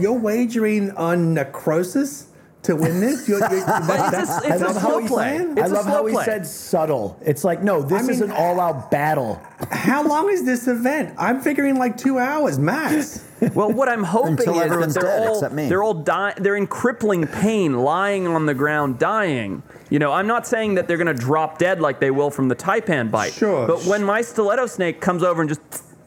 You're wagering on necrosis to win this. You're, you're, that- It's a- that's, it's a that's slow how he's play. playing? It's love slow how he said subtle. It's like, no, this I is an all-out battle. How long is this event? I'm figuring like two hours max. Well, what I'm hoping Until is that they're dead, all except me. they're all dying. They're in crippling pain, lying on the ground, dying. You know, I'm not saying that they're going to drop dead like they will from the taipan bite. Sure. But when my stiletto snake comes over and just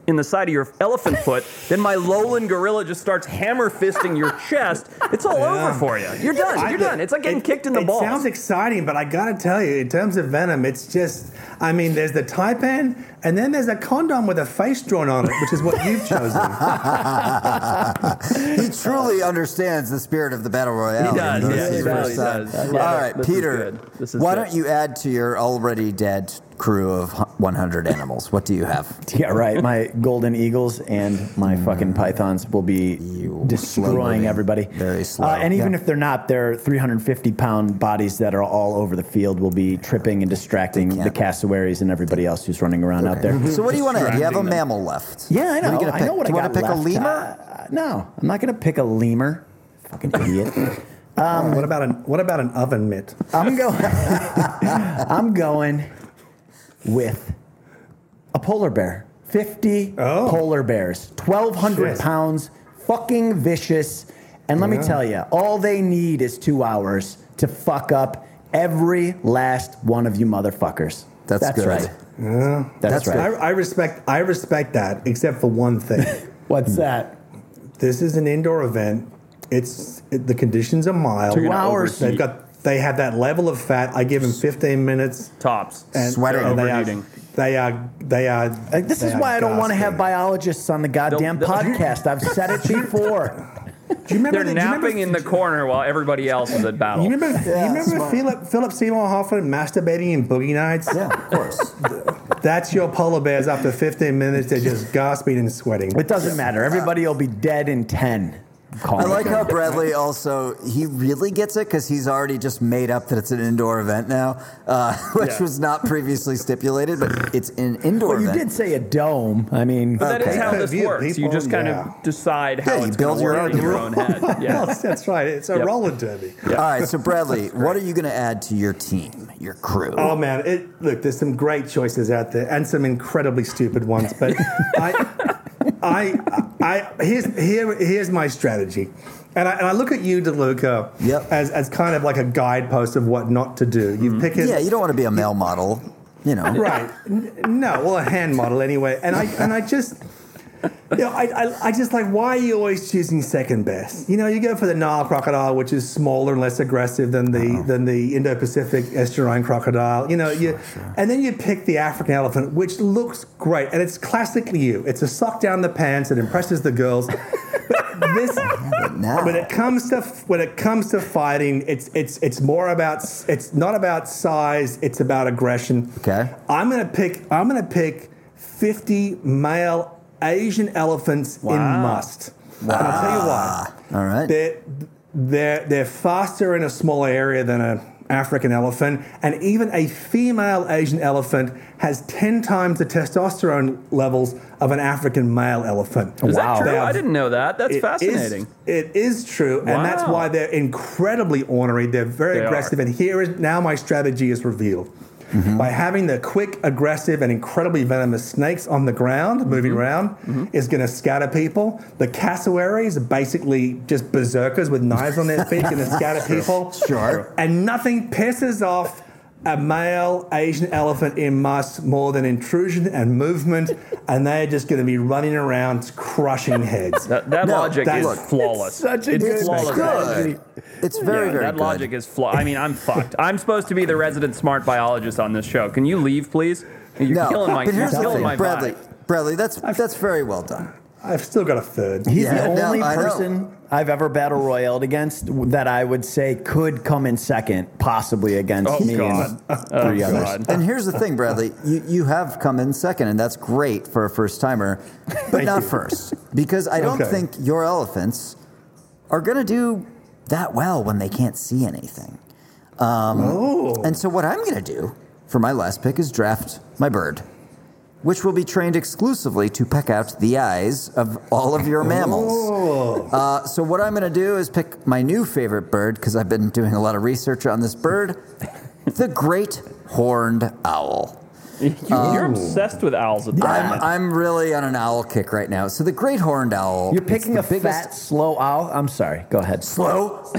in the side of your elephant foot, then my lowland gorilla just starts hammer fisting your chest. It's all over for you. You're done. You're done. It's like getting it- kicked in the it balls. sounds exciting, but I gotta tell you, in terms of venom, it's just. I mean, there's the taipan, and then there's a condom with a face drawn on it, which is what you've chosen. He truly understands the spirit of the battle royale. He does, yeah, he the really does. I All love it. right, This Peter. good. This is why good. don't you add to your already dead crew of 100 animals? What do you have? Yeah, right. My golden eagles and my fucking pythons will be You destroying everybody. very slow. Uh, and even Yeah. if they're not, their 350 pound bodies that are all over the field will be tripping and distracting the cassowaries and everybody else who's running around out there. So what do you want to add? You have a them. mammal left. Yeah, I know. you gonna I pick? know what do you I want to pick a lemur? Uh, no, I'm not going to pick a lemur. Fucking idiot. what about an What about an oven mitt? I'm going. I'm going with a polar bear. 50 Oh. polar bears, 1,200 Shit. pounds, fucking vicious. And let me tell you, all they need is two hours to fuck up every last one of you motherfuckers. That's good. right. That's, That's right. I, I respect. I respect that, except for one thing. What's hmm. that? this is an indoor event. It's it, the conditions are mild. Two hours. They've got. They have that level of fat. I give them 15 minutes. Tops. And, Sweating. and they are, Overeating. they are. They are. Like, this they is are why I don't want to have gasping. biologists on the goddamn They'll- they'll- podcast. I've said it before. Do you remember? They're the- do you remember- napping in the corner while everybody else is at battle. You remember? Yeah, you remember smart. Philip, Philip Seymour Hoffman masturbating in Boogie Nights? Yeah, of course. That's your polar bears after 15 minutes. They're just gasping and sweating. It doesn't matter. Everybody will be dead in 10. Call I like how Bradley also he really gets it because he's already just made up that it's an indoor event now, uh, which Yeah. was not previously stipulated, but it's an indoor Well, you event. did say a dome. I mean, But that is Okay. how this People- works. You just kind yeah. of decide how Yeah, you it's build your work own in your own head. Well, Yeah. that's right. It's a Yep. roller derby. All right, so Bradley, what are you going to add to your team, your crew? Oh man, it, look, there's some great choices out there and some incredibly stupid ones. But I, I, I, here's here, here's my strategy, and I, and I look at you, DeLuca, Yep. as as kind of like a guidepost of what not to do. You mm-hmm. pick it, yeah, you don't want to be a male model, you know. right? No, well, a hand model anyway. And I and I just. You know, I, I, I just like why are you always choosing second best? You know, you go for the Nile crocodile, which is smaller and less aggressive than the than the Indo-Pacific estuarine crocodile. You know, you and then you pick the African elephant, which looks great and it's classically you. It's a sock down the pants. It impresses the girls. But this, now. when it comes to when it comes to fighting, it's it's it's more about it's not about size. It's about aggression. Okay. I'm gonna pick. I'm gonna pick 50 male Asian elephants in Wow. musth. And I'll tell you why. All right. They're they're they're faster in a smaller area than an African elephant, and even a female Asian elephant has 10 times the testosterone levels of an African male elephant. Is Wow. that true? They are- I didn't know that. That's it is- fascinating. it is true, and that's why they're incredibly ornery. They're very They aggressive. are. And here is now my strategy is revealed. Mm-hmm. by having the quick, aggressive, and incredibly venomous snakes on the ground, moving mm-hmm. around, mm-hmm. is going to scatter people. The cassowaries are basically just berserkers with knives on their feet, going to scatter people. Sure. And nothing pisses off a male Asian elephant in musth more than intrusion and movement, and they're just going to be running around crushing heads. That, that No, logic is look, flawless. such a it's good flawless. Good. It's very, Yeah, very that good. logic is flawed. I mean, I'm fucked. I'm supposed to be the resident smart biologist on this show. Can you leave, please? You're no, killing my, but you're here's the killing thing, my Bradley. vibe. Bradley, that's that's very well done. I've still got a third. He's Yeah, the only I know. person I've ever battle royaled against that I would say could come in second, possibly against Oh, me God. and Oh, three others. God. And here's the thing, Bradley. You, you have come in second, and that's great for a first timer, but not you. first. Because I don't Okay. think your elephants are going to do that well when they can't see anything. Um, Oh. And so, what I'm going to do for my last pick is draft my bird, which will be trained exclusively to peck out the eyes of all of your mammals. Uh, so, what I'm going to do is pick my new favorite bird because I've been doing a lot of research on this bird the great horned owl. You, are obsessed with owls at the I'm. I'm really on an owl kick right now. So, the great horned owl. You're picking the a fat, slow owl. I'm sorry. Go ahead. slow.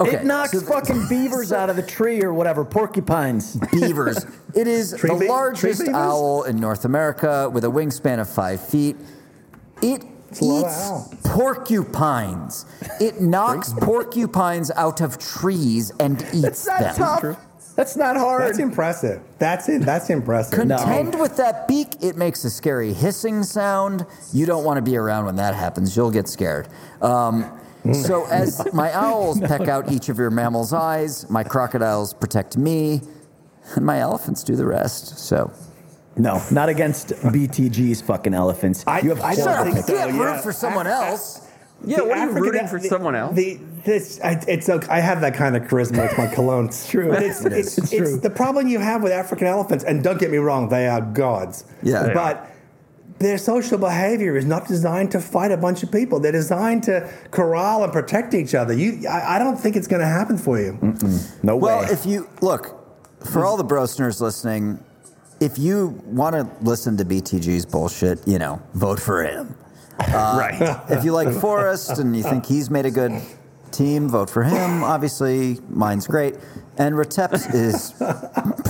Okay, it knocks so the- fucking beavers out of the tree or whatever, porcupines. beavers. It is Tree the be- largest owl in North America with a wingspan of five feet. It a eats porcupines. It knocks porcupines out of trees and eats That's not them. tough. That's not hard. That's impressive. That's it. That's impressive. Contend with that beak, it makes a scary hissing sound. You don't want to be around when that happens. You'll get scared. Um, so, as my owls peck out each of your mammal's eyes, my crocodiles protect me, and my elephants do the rest. So, no, not against BTG's fucking elephants. I- you have I don't shut think You so, can't yeah. root for someone else. yeah, The what are you rooting for the- someone else? The, this, I, it's okay. I have that kind of charisma. It's my cologne. It's true. But it's, It it's, is. It's it's true. the problem you have with African elephants, and don't get me wrong, they are gods. Yeah. They But their social behavior is not designed to fight a bunch of people. They're designed to corral and protect each other. You, I, I don't think it's going to happen for you. no Well, way. Well, if you look for all the brosners listening, if you want to listen to BTG's bullshit, you know, vote for him. Uh, right. If you like Forrest and you think he's made a good team, vote for him. Obviously, mine's great. And Reteps is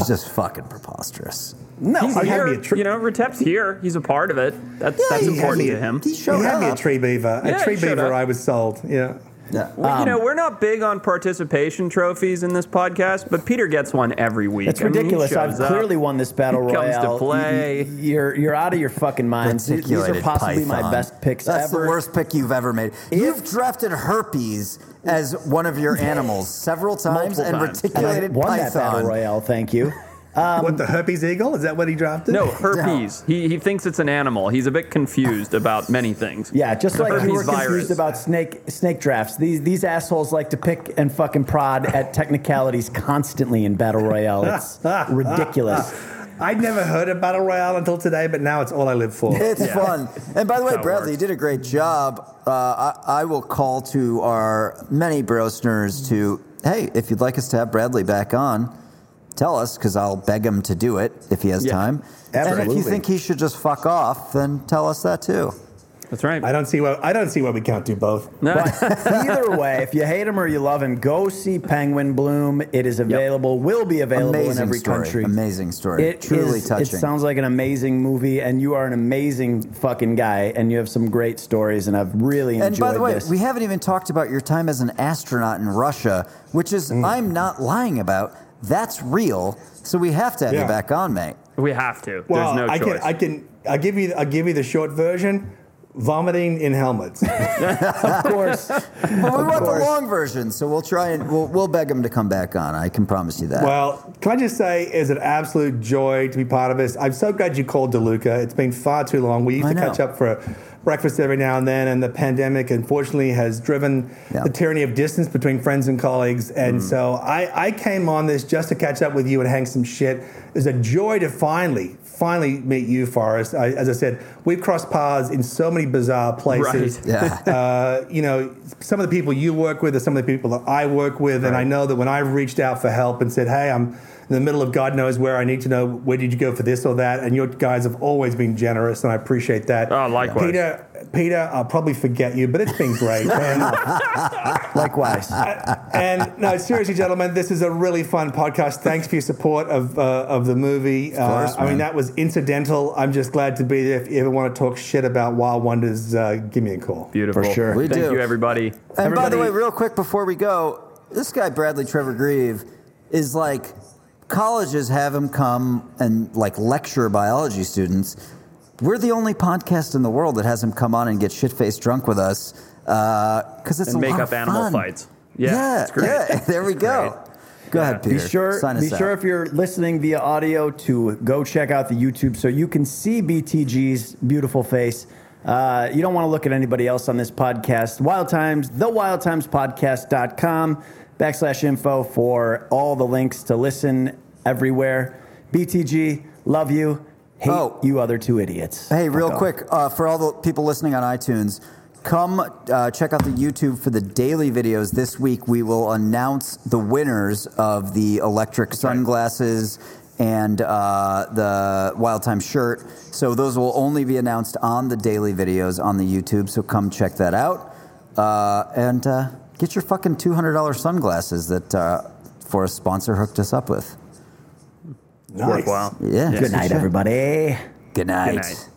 just fucking preposterous. No, He's I had me here. a tri- you know, Retep's here. He's a part of it. That's that's important he- to him. He showed he had me a tree beaver. Yeah, a tree beaver, up. I was sold. Yeah. Yeah. Well, you um, know, we're not big on participation trophies in this podcast, but Peter gets one every week. That's I mean, ridiculous. I've up. clearly won this battle He comes to royale. play. Y- y- You're you're out of your fucking mind. These these are Reticulated possibly my python. best picks That's ever. the worst pick you've ever made. You've drafted herpes as one of your animals several times Multiple and times. And I reticulated won that battle royale. Thank you. What, the herpes eagle? Is that what he drafted? No, herpes. He, he thinks it's an animal. He's a bit confused about many things. Yeah, just The like you were herpes virus. confused about snake snake drafts. These these assholes like to pick and fucking prod at technicalities constantly in battle royale. It's ridiculous. I'd never heard of Battle Royale until today, but now it's all I live for. It's fun. And by the way, how it Bradley, you did a great job. Uh, I, I will call to our many brosners to, hey, if you'd like us to have Bradley back on, tell us because I'll beg him to do it if he has Yeah, time. And if you think he should just fuck off, then tell us that too. That's right. I don't see why I don't see why we can't do both. But either way, if you hate him or you love him, go see Penguin Bloom. It is available, will be available in every story. country. Amazing story. It Truly is- touching. It sounds like an amazing movie, and you are an amazing fucking guy, and you have some great stories, and I've really enjoyed and by the way, this. we haven't even talked about your time as an astronaut in Russia, which is, Mm. I'm not lying about. That's real. So we have to have you back on, mate. we have to. Well, There's no I choice. can I can I give you I give you the short version. Vomiting in helmets. of course. Well, we want the long version, so we'll try and we'll, we'll beg him to come back on. I can promise you that. well, can I just say, it's an absolute joy to be part of this. I'm so glad you called DeLuca. It's been far too long. We used I to know. catch up for breakfast every now and then, and the pandemic, unfortunately, has driven Yeah. the tyranny of distance between friends and colleagues. And so I, I came on this just to catch up with you and hang some shit. It's a joy to finally, finally meet you, Forrest. I, as I said, we've crossed paths in so many bizarre places. Right. Yeah. Uh, you know, some of the people you work with are some of the people that I work with, and I know that when I've reached out for help and said, "Hey, I'm in the middle of God knows where. I need to know where did you go for this or that. And your guys have always been generous, and I appreciate that. Oh, likewise. Peter, Peter, I'll probably forget you, but it's been great. and, Likewise. and no, seriously, gentlemen, this is a really fun podcast. Thanks for your support of uh, of the movie. course, uh, I mean, that was incidental. I'm just glad to be there. If you ever want to talk shit about Wild Wonders, uh, give me a call. Beautiful. For sure. We Thank do. you, everybody. And by the way, real quick before we go, this guy Bradley Trevor Greive is like colleges have him come and like lecture biology students. We're the only podcast in the world that has him come on and get shit faced drunk with us because it's And a make lot up of animal fun. fights. Yeah, yeah, it's great. yeah, There we go. Go ahead, Peter. Be sure, Sign us be sure out. if you're listening via audio to go check out the YouTube so you can see BTG's beautiful face. Uh, you don't want to look at anybody else on this podcast. Wild Times, thewildtimespodcast.com backslash info for all the links to listen everywhere. BTG, love you. Hate Oh. you other two idiots. Hey, real off. quick, uh, for all the people listening on iTunes, come uh, check out the YouTube for the daily videos. This week, we will announce the winners of the electric sunglasses and uh, the Wild Time shirt. So those will only be announced on the daily videos on the YouTube. So come check that out uh, and uh, get your fucking two hundred dollars sunglasses that uh, Forrest sponsor hooked us up with. Nice. Worthwhile. Yeah. Good night, everybody. Good night. Good night.